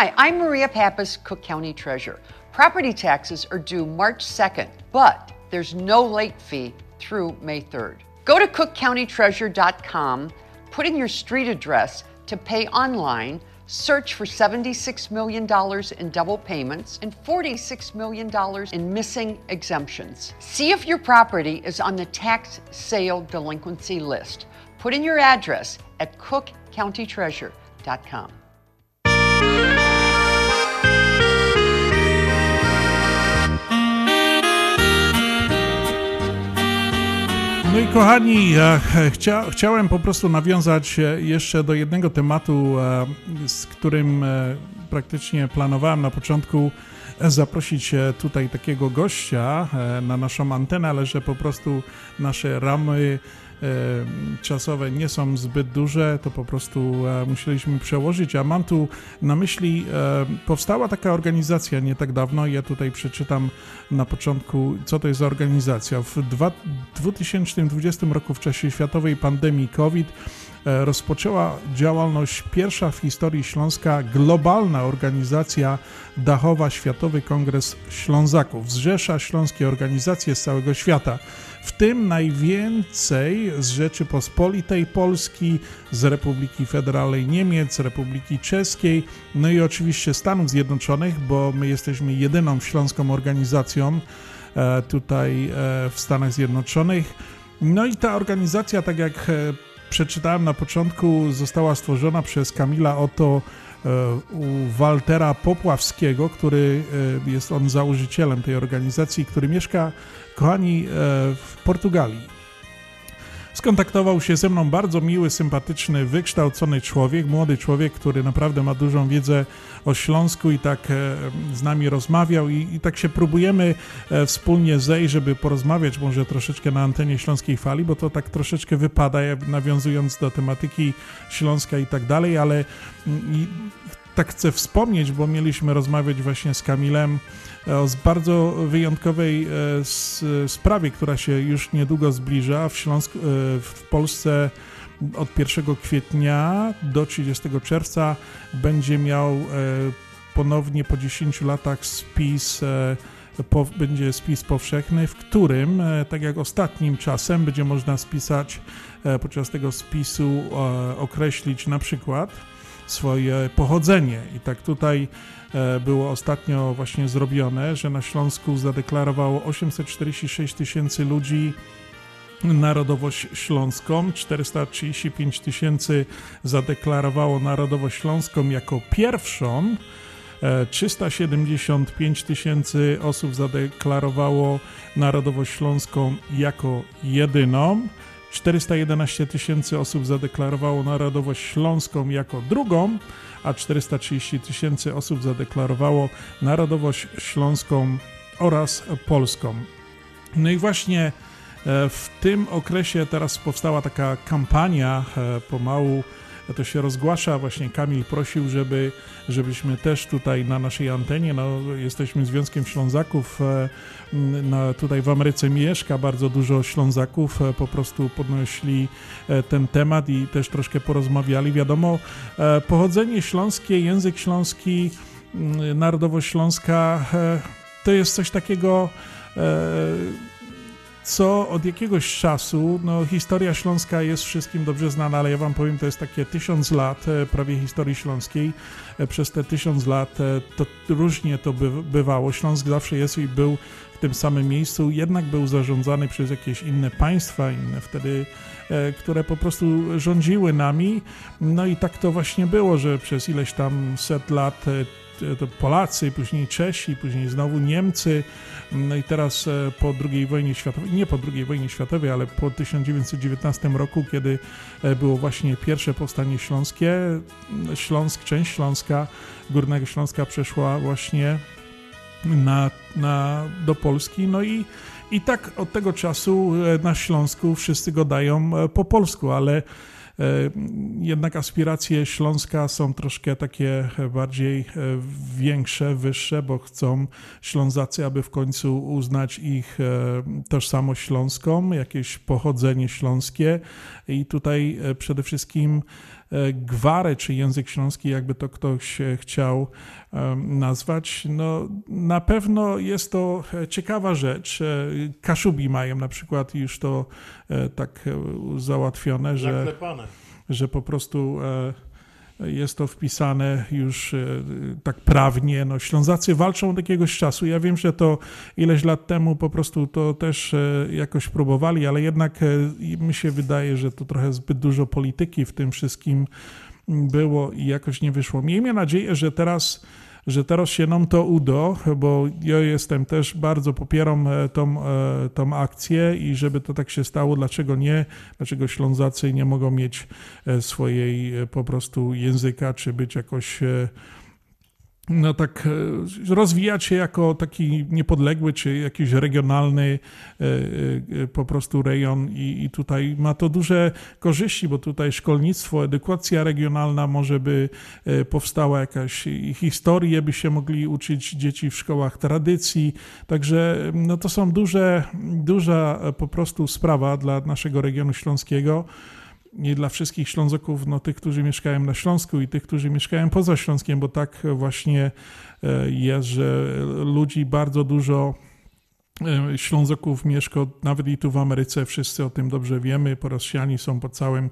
[SPEAKER 7] Hi, I'm Maria Pappas, Cook County Treasurer. Property taxes are due March 2nd, but there's no late fee through May 3rd. Go to cookcountytreasurer.com, put in your street address to pay online, search for $76 million in double payments and $46 million in missing exemptions. See if your property is on the tax sale delinquency list. Put in your address at cookcountytreasurer.com.
[SPEAKER 2] No i kochani, e, chcia, chciałem po prostu nawiązać e, jeszcze do jednego tematu, e, z którym praktycznie planowałem na początku zaprosić tutaj takiego gościa na naszą antenę, ale że po prostu nasze ramy czasowe nie są zbyt duże, to po prostu musieliśmy przełożyć. A mam tu na myśli, powstała taka organizacja nie tak dawno, ja tutaj przeczytam na początku, co to jest za organizacja. W 2020 roku, w czasie światowej pandemii COVID, E, rozpoczęła działalność pierwsza w historii Śląska globalna organizacja dachowa Światowy Kongres Ślązaków. Zrzesza śląskie organizacje z całego świata, w tym najwięcej z Rzeczypospolitej Polski, z Republiki Federalnej Niemiec, Republiki Czeskiej, no i oczywiście Stanów Zjednoczonych, bo my jesteśmy jedyną śląską organizacją e, tutaj e, w Stanach Zjednoczonych. No i ta organizacja, tak jak przeczytałem na początku, została stworzona przez Kamila Oto e, Waltera Popławskiego, który e, jest on założycielem tej organizacji, który mieszka, kochani, e, w Portugalii. Skontaktował się ze mną bardzo miły, sympatyczny, wykształcony człowiek, młody człowiek, który naprawdę ma dużą wiedzę o Śląsku i tak e, z nami rozmawiał i, i tak się próbujemy e, wspólnie zejść, żeby porozmawiać może troszeczkę na antenie Śląskiej Fali, bo to tak troszeczkę wypada, nawiązując do tematyki Śląska i tak dalej, ale mm, tak chcę wspomnieć, bo mieliśmy rozmawiać właśnie z Kamilem e, o bardzo wyjątkowej sprawie, która się już niedługo zbliża w Śląsku, w Polsce. Od 1 kwietnia do 30 czerwca będzie miał e, ponownie po 10 latach spis e, po, będzie spis powszechny, w którym, e, tak jak ostatnim czasem, będzie można spisać podczas tego spisu określić na przykład swoje pochodzenie. I tak tutaj było ostatnio właśnie zrobione, że na Śląsku zadeklarowało 846 tysięcy ludzi narodowość śląską. 435 tysięcy zadeklarowało narodowość śląską jako pierwszą. 375 e, tysięcy osób zadeklarowało narodowość śląską jako jedyną. 411 tysięcy osób zadeklarowało narodowość śląską jako drugą, a 430 tysięcy osób zadeklarowało narodowość śląską oraz polską. No i właśnie E, w tym okresie teraz powstała taka kampania, e, pomału to się rozgłasza. Właśnie Kamil prosił, żeby, żebyśmy też tutaj na naszej antenie, no, jesteśmy Związkiem Ślązaków, e, no, tutaj w Ameryce mieszka bardzo dużo Ślązaków, po prostu podnosili ten temat i też troszkę porozmawiali. Wiadomo, pochodzenie śląskie, język śląski, narodowość śląska to jest coś takiego co od jakiegoś czasu, no historia śląska jest wszystkim dobrze znana, ale ja wam powiem, to jest takie tysiąc lat e, prawie historii śląskiej. E, przez te tysiąc lat e, to różnie to by, bywało. Śląsk zawsze jest i był tym samym miejscu, jednak był zarządzany przez jakieś inne państwa, inne wtedy, które po prostu rządziły nami. No i tak to właśnie było, że przez ileś tam set lat to Polacy, później Czesi, później znowu Niemcy, no i teraz e, po II wojnie światowej, nie po II wojnie światowej, ale po 1919 roku, kiedy e, było właśnie pierwsze powstanie śląskie, Śląsk, część Śląska, Górnego Śląska przeszła właśnie na, na, do Polski, no i i tak od tego czasu e, na Śląsku wszyscy go dają po polsku, ale E, jednak aspiracje Śląska są troszkę takie bardziej e, większe, wyższe, bo chcą Ślązacy, aby w końcu uznać ich e, tożsamość śląską, jakieś pochodzenie śląskie. I tutaj przede wszystkim gwarę, czy język śląski, jakby to ktoś chciał nazwać, no na pewno jest to ciekawa rzecz. Kaszubi mają na przykład już to tak załatwione, że, że po prostu jest to wpisane już tak prawnie. No, Ślązacy walczą od jakiegoś czasu. Ja wiem, że to ileś lat temu po prostu to też jakoś próbowali, ale jednak mi się wydaje, że to trochę zbyt dużo polityki w tym wszystkim było i jakoś nie wyszło. Miejmy nadzieję, że teraz że teraz się nam to uda, bo ja jestem też bardzo popieram e, tą, e, tą akcję i żeby to tak się stało, dlaczego nie, dlaczego Ślązacy nie mogą mieć e, swojej po prostu języka, czy być jakoś no tak e, rozwijać się jako taki niepodległy czy jakiś regionalny e, e, po prostu rejon i, tutaj ma to duże korzyści, bo tutaj szkolnictwo, edukacja regionalna może by powstała jakaś historię, by się mogli uczyć dzieci w szkołach tradycji, także no to są duże, duża po prostu sprawa dla naszego regionu śląskiego i dla wszystkich Ślązoków, no tych, którzy mieszkają na Śląsku i tych, którzy mieszkają poza Śląskiem, bo tak właśnie e, jest, że ludzi bardzo dużo Ślązoków mieszka nawet i tu w Ameryce, wszyscy o tym dobrze wiemy, porosjani są po całym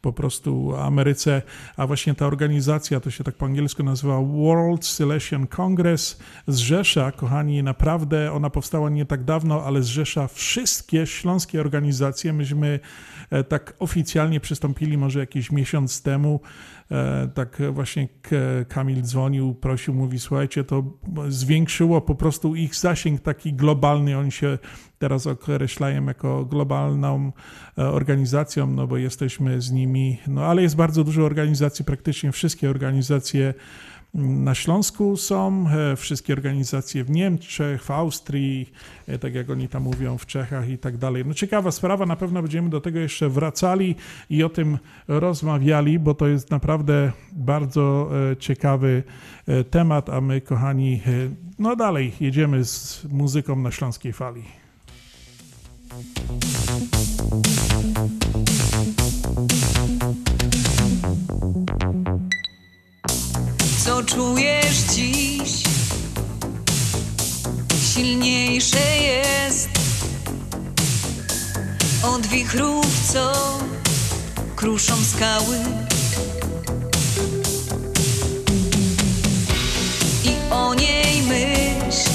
[SPEAKER 2] po prostu Ameryce, a właśnie ta organizacja, to się tak po angielsku nazywa World Silesian Congress, zrzesza, kochani, naprawdę ona powstała nie tak dawno, ale zrzesza wszystkie śląskie organizacje. Myśmy e, tak oficjalnie przystąpili może jakiś miesiąc temu, e, tak właśnie Kamil dzwonił, prosił, mówi, słuchajcie, to zwiększyło po prostu ich zasięg taki globalny, oni się teraz określają jako globalną e, organizacją, no bo jesteśmy z nimi, no ale jest bardzo dużo organizacji, praktycznie wszystkie organizacje na Śląsku są, e, wszystkie organizacje w Niemczech, w Austrii, e, tak jak oni tam mówią, w Czechach i tak dalej. No ciekawa sprawa, na pewno będziemy do tego jeszcze wracali i o tym rozmawiali, bo to jest naprawdę bardzo ciekawy temat, a my, kochani, no dalej jedziemy z muzyką na Śląskiej Fali.
[SPEAKER 28] Co czujesz dziś? Silniejsze jest od wichrów, co kruszą skały. I o niej myśl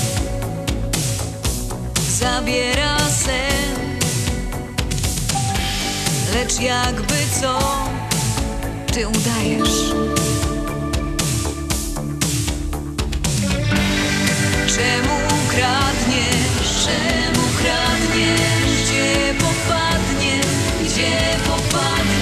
[SPEAKER 28] zabiera sen Lecz jakby co ty udajesz kradniesz, czemu kradniesz? Gdzie popadnie, gdzie popadnie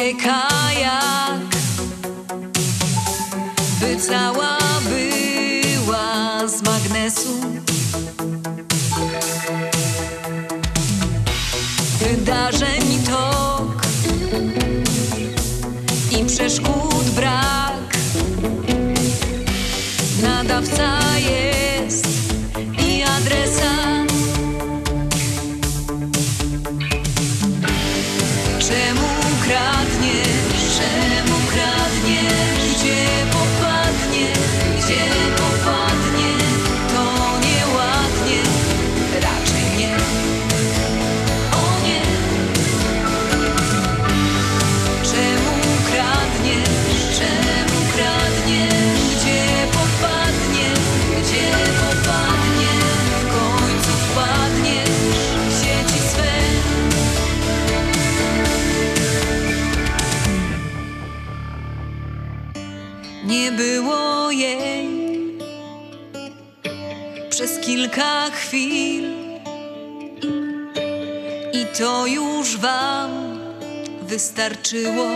[SPEAKER 28] ucieka jak by cała była z magnesu. Kilka chwil i to już wam wystarczyło.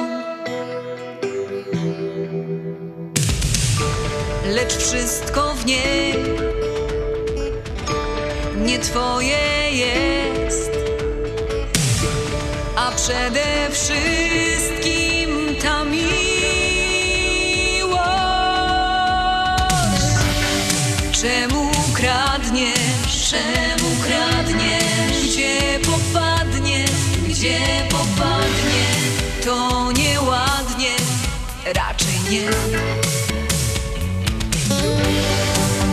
[SPEAKER 28] Lecz wszystko w niej nie twoje jest, a przede wszystkim ta miłość. Czemu kradnie?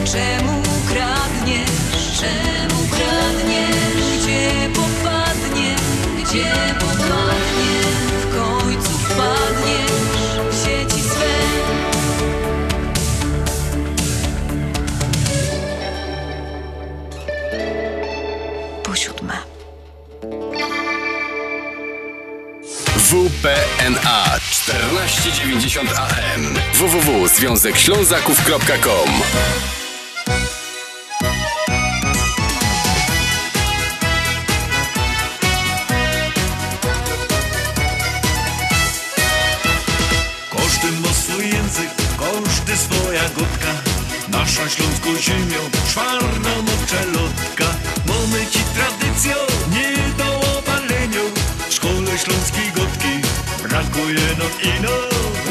[SPEAKER 28] Czemu kradniesz? Czemu kradniesz? Gdzie popadnie? Gdzie popadnie? W końcu wpadniesz w sieci swe. Po siódme.
[SPEAKER 26] WPNA 1490 AM www.związekślązaków.com
[SPEAKER 32] Każdy ma swój język, każdy swoja gotka Nasza śląską ziemią, czwarna moczelotka Mamy ci brakuje nam ino.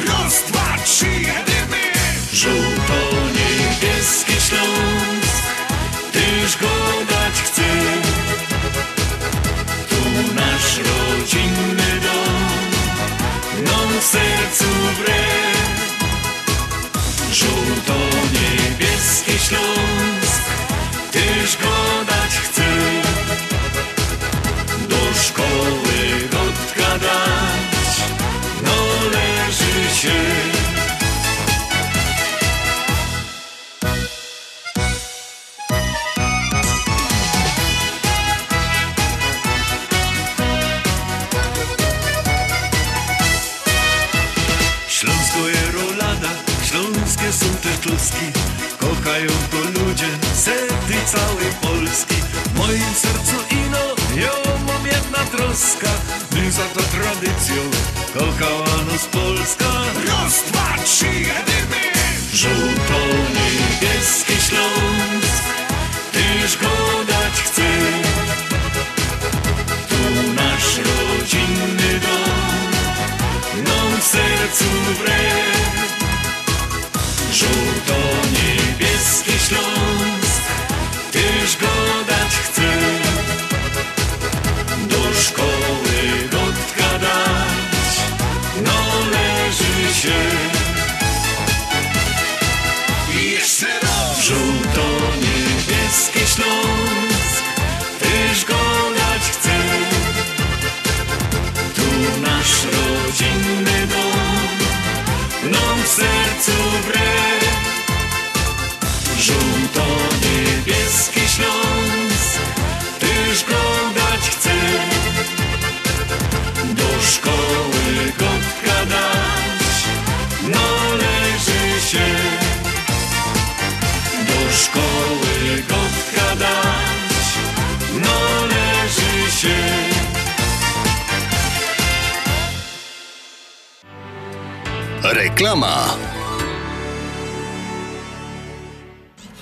[SPEAKER 32] Raz, dwa, trzy, jedymy! Żółto-niebieski Śląsk Tyż go dać chce Tu nasz rodzinny dom nam w sercu wre. Żółto-niebieski Śląsk Tyż go dać się. Śląsko je rolada, śląskie są te kluski. Kochają to ludzie, sety całej Polski. W moim sercu ino, ja mam jedna troska. My za to tradycją, kochała nas Polska Raz, dwa, trzy, jedymy! Żółto-niebieski Śląsk. Tyż go dać chce Tu nasz rodzinny dom. Nam w sercu wre. Żółto-niebieski sercu wre. Żółto-niebieski Śląsk
[SPEAKER 26] Reklama.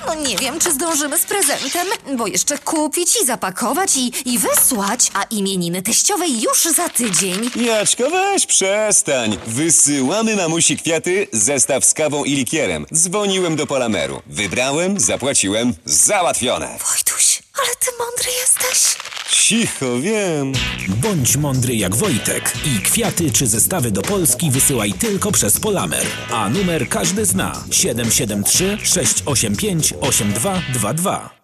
[SPEAKER 33] No nie wiem, czy zdążymy z prezentem, bo jeszcze kupić i zapakować i, i wysłać, a imieniny teściowej już za tydzień.
[SPEAKER 20] Jaczko, weź przestań. Wysyłamy mamusi kwiaty, zestaw z kawą i likierem. Dzwoniłem do Polameru. Wybrałem, zapłaciłem, załatwione.
[SPEAKER 33] Wojtuś, ale ty mądry jesteś.
[SPEAKER 20] Cicho, wiem.
[SPEAKER 24] Bądź mądry jak Wojtek i kwiaty czy zestawy do Polski wysyłaj tylko przez Polamer. A numer każdy zna 773 685 8222.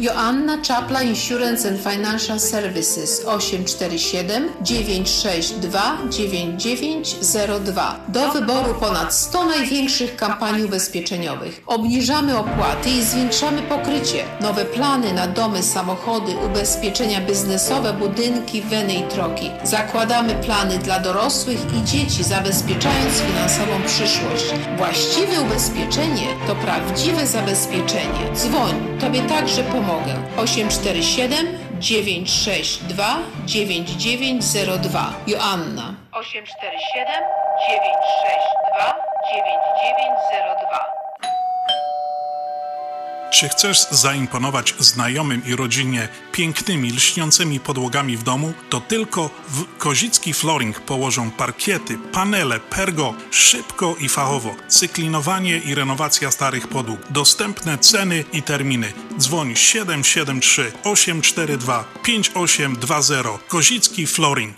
[SPEAKER 17] Joanna Czapla Insurance and Financial Services 847 962 9902. Do wyboru ponad 100 największych kampanii ubezpieczeniowych. Obniżamy opłaty i zwiększamy pokrycie. Nowe plany na domy, samochody, ubezpieczenia biznesowe, budynki, weny i troki. Zakładamy plany dla dorosłych i dzieci, zabezpieczając finansową przyszłość. Właściwe ubezpieczenie to prawdziwe zabezpieczenie. Dzwoń, Tobie także pomogę. 847 962 9902 Joanna 847 962 9902
[SPEAKER 2] Czy chcesz zaimponować znajomym i rodzinie pięknymi, lśniącymi podłogami w domu? To tylko w Kozicki Flooring położą parkiety, panele, pergo, szybko i fachowo. Cyklinowanie i renowacja starych podłóg. Dostępne ceny i terminy. Dzwoń 773 842 5820. Kozicki Flooring.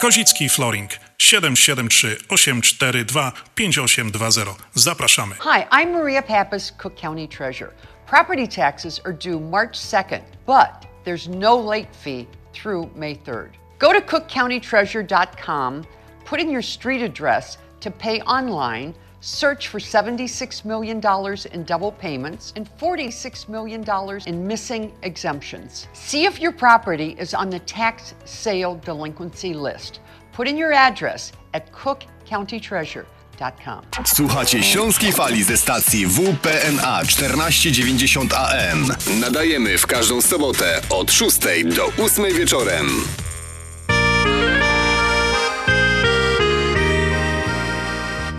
[SPEAKER 2] Kozicki Flooring 773 842 5820. Zapraszamy.
[SPEAKER 7] Hi, I'm Maria Pappas, Cook County Treasurer. Property taxes are due March 2nd, but there's no late fee through May 3rd. Go to cookcountytreasurer.com, put in your street address to pay online Search for $76 million in double payments and $46 million in missing exemptions. See if your property is on the tax sale delinquency list. Put in your address at cookcountytreasure.com.
[SPEAKER 9] Słuchacie Śląskiej Fali ze stacji WPNA 1490 AM. Nadajemy w każdą sobotę od 6 do 8 wieczorem.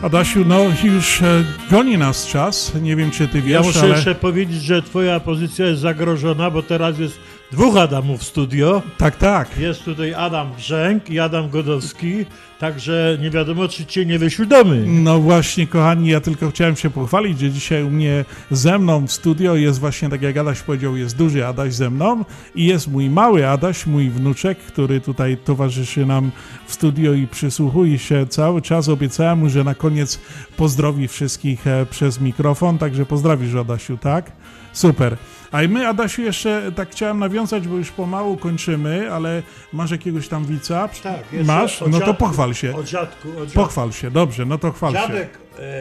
[SPEAKER 2] Adasiu, no już e, goni nas czas. Nie wiem, czy ty wiesz,
[SPEAKER 3] Ja muszę
[SPEAKER 2] ale...
[SPEAKER 3] jeszcze powiedzieć, że twoja pozycja jest zagrożona, bo teraz jest dwóch Adamów studio.
[SPEAKER 2] Tak, tak.
[SPEAKER 3] Jest tutaj Adam Brzęk i Adam Godowski, także nie wiadomo, czy cię nie wyświadomy.
[SPEAKER 2] No właśnie, kochani, ja tylko chciałem się pochwalić, że dzisiaj u mnie ze mną w studio jest właśnie, tak jak Adaś powiedział, jest duży Adaś ze mną i jest mój mały Adaś, mój wnuczek, który tutaj towarzyszy nam w studio i przysłuchuje się cały czas. Obiecałem mu, że na koniec pozdrowi wszystkich e, przez mikrofon, także pozdrawisz Adasiu, tak? Super. A i my, Adasiu, jeszcze tak chciałem nawiązać, bo już pomału kończymy, ale masz jakiegoś tam wica?
[SPEAKER 3] Tak,
[SPEAKER 2] Masz? No to pochwal się.
[SPEAKER 3] O dziadku, o dziadku.
[SPEAKER 2] Pochwal się, dobrze, no to chwal się.
[SPEAKER 3] Dziadek, e,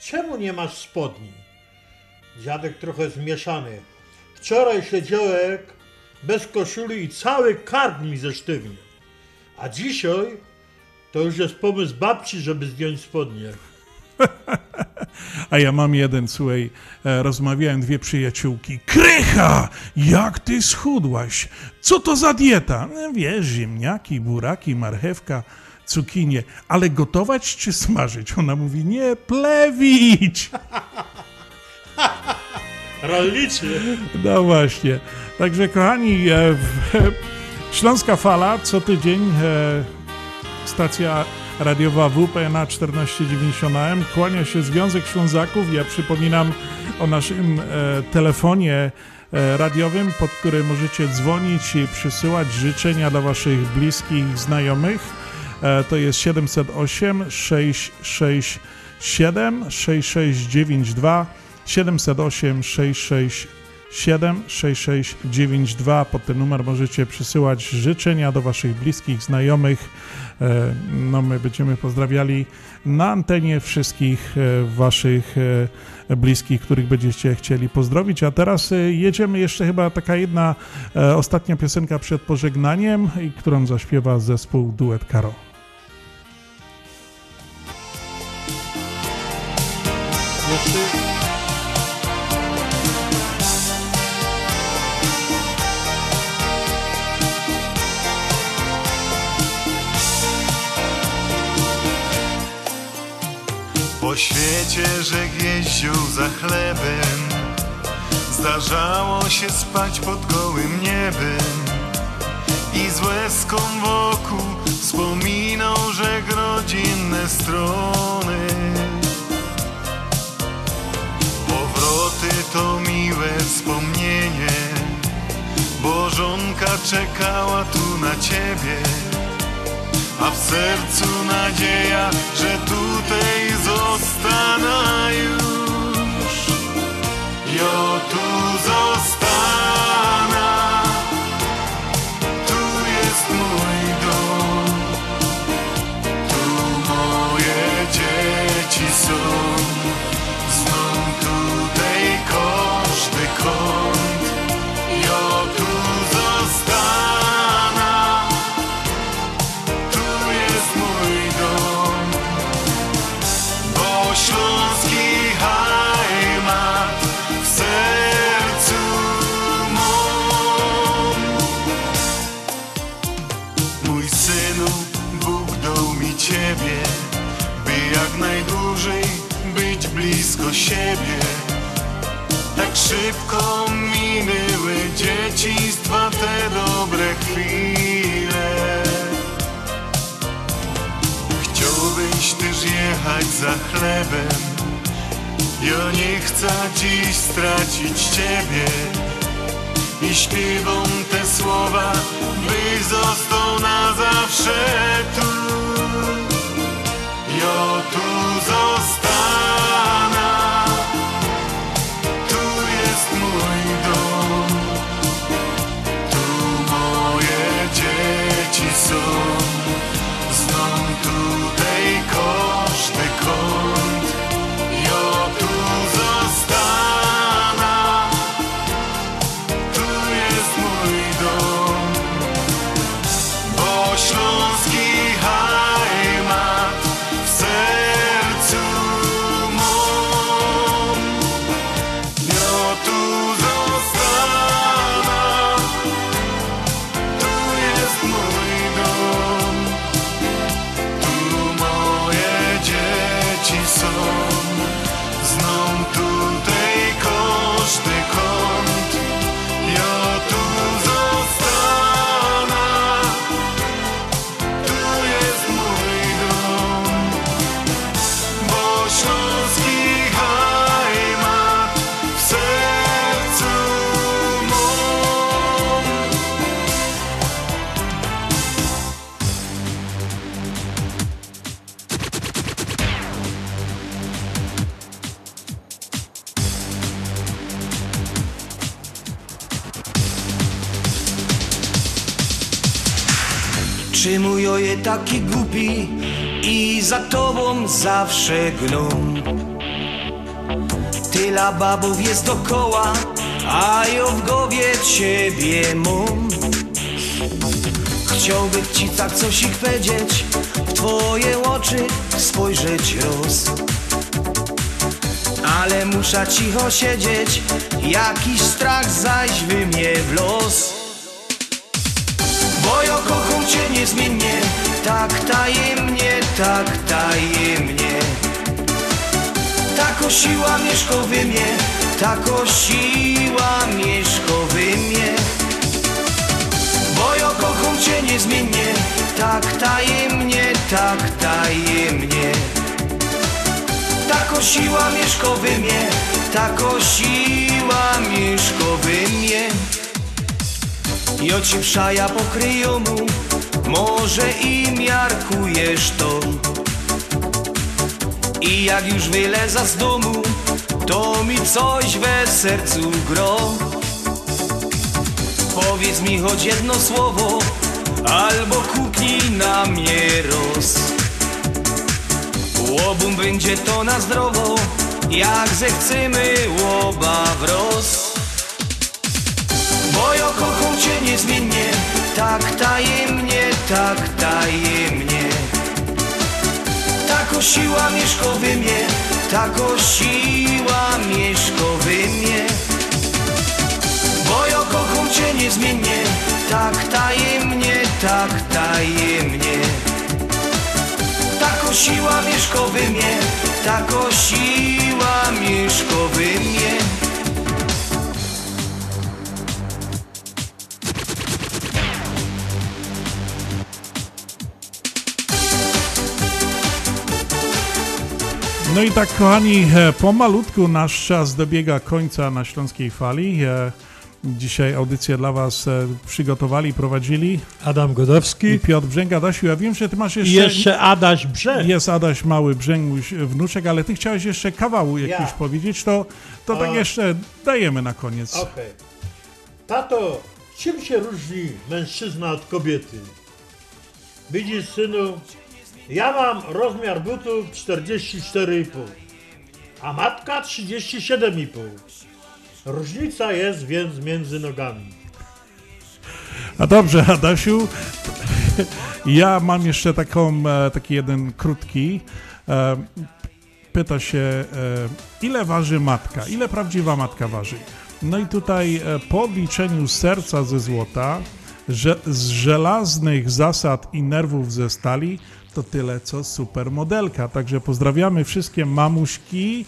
[SPEAKER 3] czemu nie masz spodni? Dziadek trochę zmieszany. Wczoraj siedziałem bez koszuli i cały kark mi zesztywnił. A dzisiaj to już jest pomysł babci, żeby zdjąć spodnie.
[SPEAKER 2] A ja mam jeden, słuchaj, e, rozmawiałem dwie przyjaciółki. Krycha! Jak ty schudłaś? Co to za dieta? No, wiesz, ziemniaki, buraki, marchewka, cukinie. Ale gotować czy smażyć? Ona mówi, nie, plewić!
[SPEAKER 3] Rolniczy.
[SPEAKER 2] No właśnie. Także kochani, e, Śląska Fala co tydzień e, stacja radiowa WPNA 1490 AM kłania się Związek Ślązaków. Ja przypominam o naszym e, telefonie e, radiowym, pod który możecie dzwonić i przysyłać życzenia dla waszych bliskich, znajomych. E, To jest 708 667 6692 708 667 6692. Pod ten numer możecie przysyłać życzenia do Waszych bliskich, znajomych. E, No, my będziemy pozdrawiali na antenie wszystkich e, Waszych e, bliskich, których będziecie chcieli pozdrowić. A teraz jedziemy jeszcze chyba taka jedna ostatnia piosenka przed pożegnaniem, którą zaśpiewa zespół Duet Karo.
[SPEAKER 34] Po świecie żeg jeździł za chlebem. Zdarzało się spać pod gołym niebem. I z łezką wokół wspominał żeg rodzinne strony. Powroty to miłe wspomnienie Bo żonka czekała tu na ciebie a w sercu nadzieja, że tutaj zostanę już. Jo tu zostanę, tu jest mój dom, tu moje dzieci są. Szybko minęły dzieciństwa te dobre chwile. Chciałbyś też jechać za chlebem. Ja nie chcę dziś stracić ciebie. I śpiewam te słowa Byś został na zawsze tu. Ja tu zostanę
[SPEAKER 5] taki głupi i za tobą zawsze gną? Tyle babów jest dokoła, a ja w głowie ciebie mam. Chciałbym ci tak coś ich powiedzieć, w twoje oczy spojrzeć roz. Ale muszę cicho siedzieć, jakiś strach zaś wy mnie w los. Bo ja kocham cię niezmiennie, tak tajemnie, tak tajemnie. Tako siła mieszka we mnie, tako siła mieszka we mnie. Bo ja kocham cię niezmiennie, tak tajemnie, tak tajemnie. Tako siła mieszka we mnie, tako siła mieszka we mnie. Jo ci przaja pokryją mu, może i miarkujesz to. I jak już wyleza z domu, to mi coś we sercu gro. Powiedz mi choć jedno słowo, albo kupnij na mnie roz. Łobum będzie to na zdrowo, jak zechcemy łoba wroz. Bo ja kocham cię niezmiennie, tak tajemnie, tak tajemnie. Tako siła mieszka we mnie, tako siła mieszka we mnie. Bo ja kocham cię niezmiennie, tak tajemnie, tak tajemnie. Tako siła mieszka we mnie, tako siła mieszka we mnie.
[SPEAKER 2] No i tak, kochani, e, pomalutku nasz czas dobiega końca na Śląskiej Fali. E, Dzisiaj audycję dla Was e, przygotowali, prowadzili
[SPEAKER 3] Adam Godowski
[SPEAKER 2] i Piotr Brzęga. Adasiu, ja wiem, że Ty masz jeszcze...
[SPEAKER 3] I jeszcze Adaś Brzęk.
[SPEAKER 2] Jest Adaś Mały Brzęguś, wnuczek, ale Ty chciałeś jeszcze kawał jakiś
[SPEAKER 3] Ja.
[SPEAKER 2] powiedzieć, to, to tak
[SPEAKER 3] A.
[SPEAKER 2] jeszcze dajemy na koniec.
[SPEAKER 3] Okej. Tato, czym się różni mężczyzna od kobiety? Widzisz, synu, ja mam rozmiar butów 44,5, a matka 37,5. Różnica jest więc między nogami.
[SPEAKER 2] A dobrze, Adasiu, ja mam jeszcze taką, e, taki jeden krótki. E, Pyta się, e, ile waży matka? Ile prawdziwa matka waży? No i tutaj po odliczeniu serca ze złota, że z żelaznych zasad i nerwów ze stali, to tyle co supermodelka. Także pozdrawiamy wszystkie mamuśki,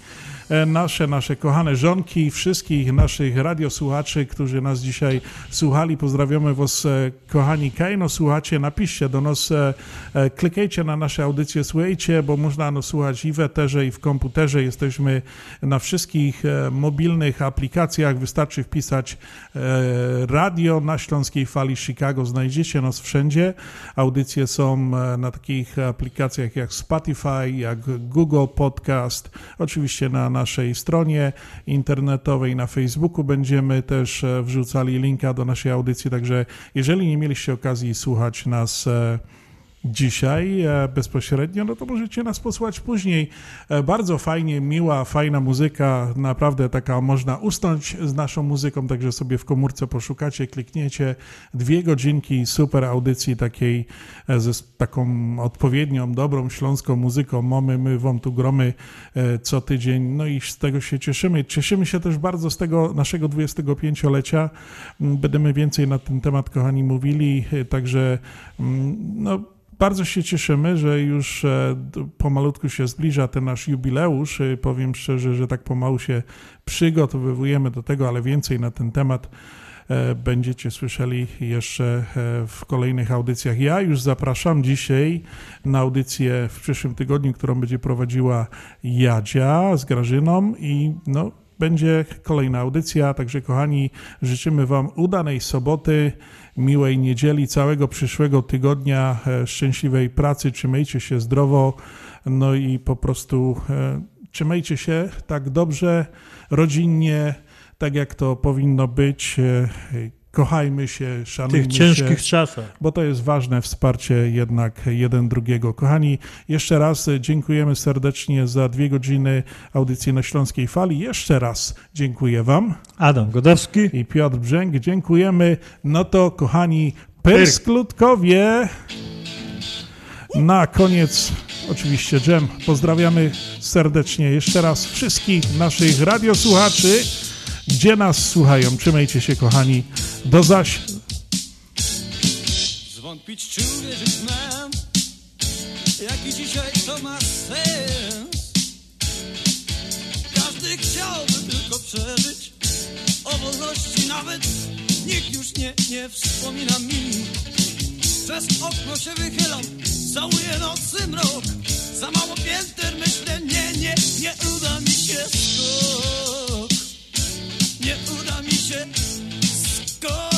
[SPEAKER 2] nasze, nasze kochane żonki, wszystkich naszych radiosłuchaczy, którzy nas dzisiaj słuchali. Pozdrawiamy Was, e, kochani Kajno, słuchacie, napiszcie do nas, e, e, klikajcie na nasze audycje, słuchajcie, bo można no, słuchać i w eterze, i w komputerze. Jesteśmy na wszystkich e, mobilnych aplikacjach. Wystarczy wpisać e, radio na Śląskiej Fali Chicago. Znajdziecie nas wszędzie. Audycje są e, na takich aplikacjach jak Spotify, jak Google Podcast, oczywiście na naszej stronie internetowej, na Facebooku będziemy też e, wrzucali linka do naszej audycji, także jeżeli nie mieliście okazji słuchać nas e, dzisiaj e, bezpośrednio, no to możecie nas posłuchać później. E, Bardzo fajnie, miła, fajna muzyka, naprawdę taka można usnąć z naszą muzyką, także sobie w komórce poszukacie, klikniecie dwie godzinki super audycji takiej e, ze taką odpowiednią, dobrą śląską muzyką. Mamy, my wam tu gromy co tydzień, no i z tego się cieszymy. Cieszymy się też bardzo z tego naszego 25-lecia. Mm, Będziemy więcej na ten temat, kochani, mówili, także mm, no bardzo się cieszymy, że już e, pomalutku się zbliża ten nasz jubileusz. E, Powiem szczerze, że tak pomału się przygotowujemy do tego, ale więcej na ten temat e, będziecie słyszeli jeszcze w kolejnych audycjach. Ja już zapraszam dzisiaj na audycję w przyszłym tygodniu, którą będzie prowadziła Jadzia z Grażyną i no, będzie kolejna audycja, także kochani, życzymy Wam udanej soboty, miłej niedzieli, całego przyszłego tygodnia, e, szczęśliwej pracy, trzymajcie się zdrowo, no i po prostu e, trzymajcie się tak dobrze, rodzinnie, tak jak to powinno być. Kochajmy się, szanujmy
[SPEAKER 3] tych ciężkich
[SPEAKER 2] się,
[SPEAKER 3] czasach.
[SPEAKER 2] bo to jest ważne wsparcie jednak jeden drugiego. Kochani, jeszcze raz dziękujemy serdecznie za dwie godziny audycji na Śląskiej Fali. Jeszcze raz dziękuję Wam.
[SPEAKER 3] Adam Godowski
[SPEAKER 2] i Piotr Brzęk. Dziękujemy. No to, kochani, Persklutkowie. Na koniec oczywiście Dżem. Pozdrawiamy serdecznie jeszcze raz wszystkich naszych radiosłuchaczy, gdzie nas słuchają. Trzymajcie się, kochani. Do zaś.
[SPEAKER 31] Zwątpić czy uwierzyć mam, jaki dzisiaj to ma sens. Każdy chciałby tylko przeżyć, o wolności nawet nikt już nie, nie wspomina mi. Przez okno się wychylam, całuję nocy mrok, za mało pięter myślę, nie, nie, nie uda mi się skok. Nie uda mi się skok.